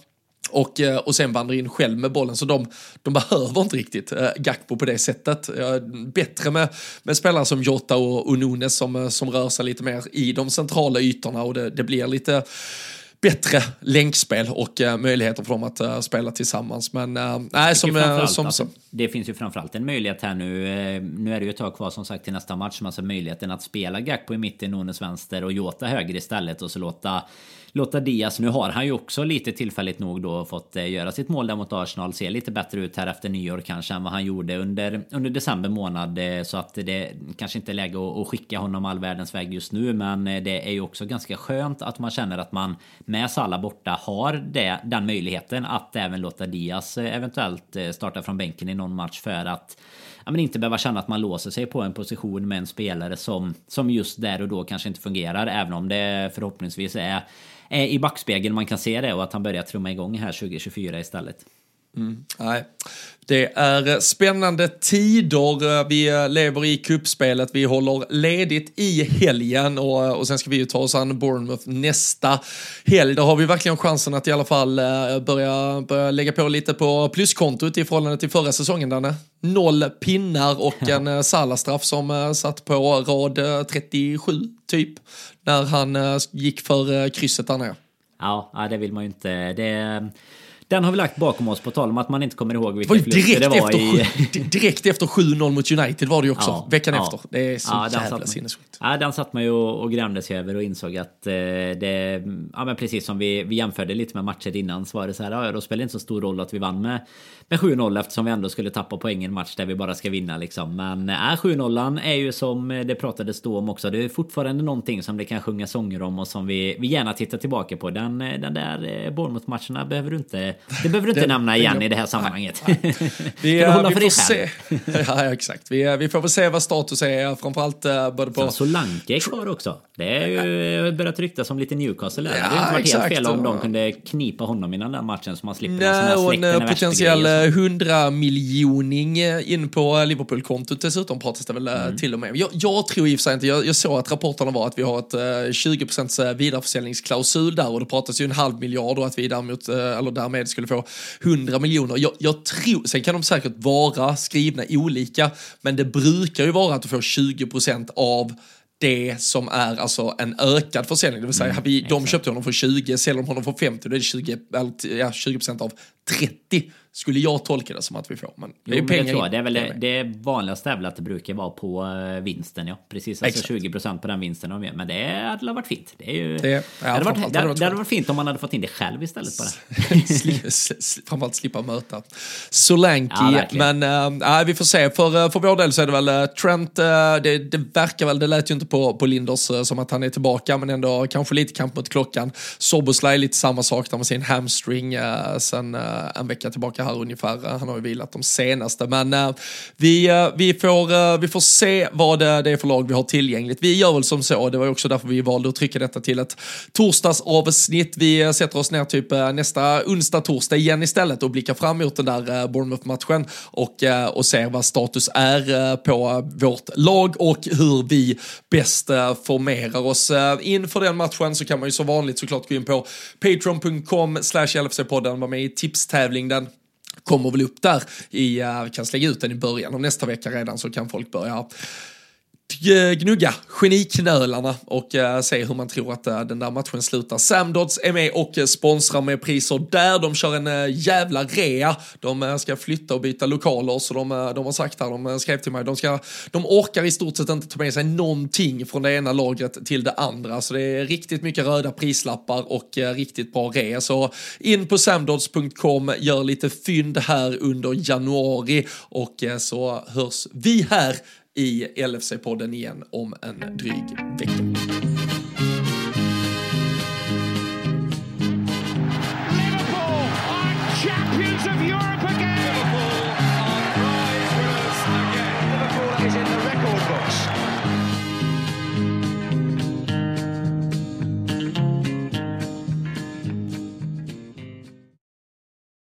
och, eh, och sen vandra in själv med bollen. Så de, de behöver inte riktigt äh, Gakpo på det sättet. Äh, bättre med, med spelare som Jota och, och Nunes som, som rör sig lite mer i de centrala ytorna och det, det blir lite bättre länkspel och uh, möjligheter för dem att uh, spela tillsammans. Men uh, nej, som, uh, som, alltså, Det finns ju framförallt en möjlighet här nu. nu är det ju ett tag kvar som sagt till nästa match. Alltså möjligheten att spela Gakpo i mitten, Nunes vänster och Jota höger istället och så låta Lotta Diaz, nu har han ju också lite tillfälligt nog då fått eh, göra sitt mål där mot Arsenal. Ser lite bättre ut här efter nyår kanske än vad han gjorde under, under december månad. Eh, så att det kanske inte är läge att, att skicka honom all världens väg just nu. Men eh, det är ju också ganska skönt att man känner att man med Salah borta har det, den möjligheten att även låta Diaz eventuellt starta från bänken i någon match för att ja, men inte behöva känna att man låser sig på en position med en spelare som, som just där och då kanske inte fungerar. Även om det förhoppningsvis är i backspegeln man kan se det och att han börjar trumma igång här 2024 istället. Mm, nej. Det är spännande tider. Vi lever i kuppspelet. Vi håller ledigt i helgen och, och sen ska vi ju ta oss an Bournemouth nästa helg. Då har vi verkligen chansen att i alla fall eh, börja, börja lägga på lite på pluskontot i förhållande till förra säsongen, Danne. Noll pinnar och en eh, Salah-straff som eh, satt på rad 37, typ, när han gick för krysset där nere. Ja, det vill man ju inte. Det den har vi lagt bakom oss på tal om att man inte kommer ihåg vilka förluster det var efter, i... direkt efter 7-0 mot United var det ju också, ja, veckan ja. efter. Det är så ja, jävla sinnessjukt. Ja, den satt man ju och, och grämde sig över och insåg att eh, det... Ja, men precis som vi, vi jämförde lite med matcher innan så var det så här, ja, då spelar det inte så stor roll att vi vann med, med 7-0 eftersom vi ändå skulle tappa poäng i en match där vi bara ska vinna liksom. Men äh, 7-0 är ju som det pratades då om också. Det är fortfarande någonting som det kan sjunga sånger om och som vi, vi gärna tittar tillbaka på. Den, den där eh, Bournemouth-matcherna behöver du inte det behöver du inte det, nämna igen i det här sammanhanget. vi, Ska du hålla för dig själv? Se. Ja, exakt. Vi, vi får väl se vad status är, framförallt både på... Solanke är kvar också. Det är ju börjat ryktas om lite Newcastle där. Ja, det hade inte varit exakt. helt fel om de kunde knipa honom innan den matchen så man slipper Nej, en potentiell 100 miljoning in på Liverpool-kontot dessutom pratas det väl mm. till och med. Jag, jag tror i och för sig inte, jag, jag såg att rapporterna var att vi har ett 20% vidareförsäljningsklausul där och det pratas ju en halv miljard och att vi däremot, eller därmed skulle få 100 miljoner. Jag, jag tror, sen kan de säkert vara skrivna olika, men det brukar ju vara att du får 20% av det som är alltså en ökad försäljning, det vill säga mm, vi, de köpte honom för 20, säljer de honom för 50, då är det 20, ja, 20% av 30 skulle jag tolka det som att vi får. Men det är jo, pengar det, tror jag. det är väl det, det vanligaste är väl att det brukar vara på uh, vinsten. Ja, precis. Alltså Exakt. 20% på den vinsten. Och Men det hade varit fint. Det, är ju, det, ja, det, hade, varit, det, det hade varit fint om man hade fått in det själv istället bara. framförallt slippa möta Solanke. Ja, men uh, vi får se. För, uh, för vår del så är det väl Trent. Det, det verkar väl, det lät ju inte på, på Linders som att han är tillbaka, men ändå kanske lite kamp mot klockan. Soboslaj lite samma sak där med sin hamstring uh, sen en vecka tillbaka här ungefär. Han har ju vilat de senaste, men uh, vi, uh, vi, får, uh, vi får se vad det, det är för lag vi har tillgängligt. Vi gör väl som så, det var också därför vi valde att trycka detta till ett torsdagsavsnitt. Vi sätter oss ner typ nästa onsdag, torsdag igen istället och blickar fram emot den där Bournemouth-matchen och, och ser vad status är på vårt lag och hur vi bäst formerar oss. Inför den matchen så kan man ju som vanligt såklart gå in på patreon.com slash LFC-podden, vara med i tipstävling. Den kommer väl upp där i, vi kan slänga ut den i början. Av nästa vecka redan så kan folk börja gnugga geniknölarna och uh, se hur man tror att uh, den där matchen slutar. Samdods är med och uh, sponsrar med priser där. De kör en jävla rea. De ska flytta och byta lokaler så de, de har sagt här, de skrev till mig, de, ska, de orkar i stort sett inte ta med sig någonting från det ena lagret till det andra. Så det är riktigt mycket röda prislappar och riktigt bra rea. Så in på samdods.com, gör lite fynd här under januari och så hörs vi här i LFC-podden igen om en dryg vecka.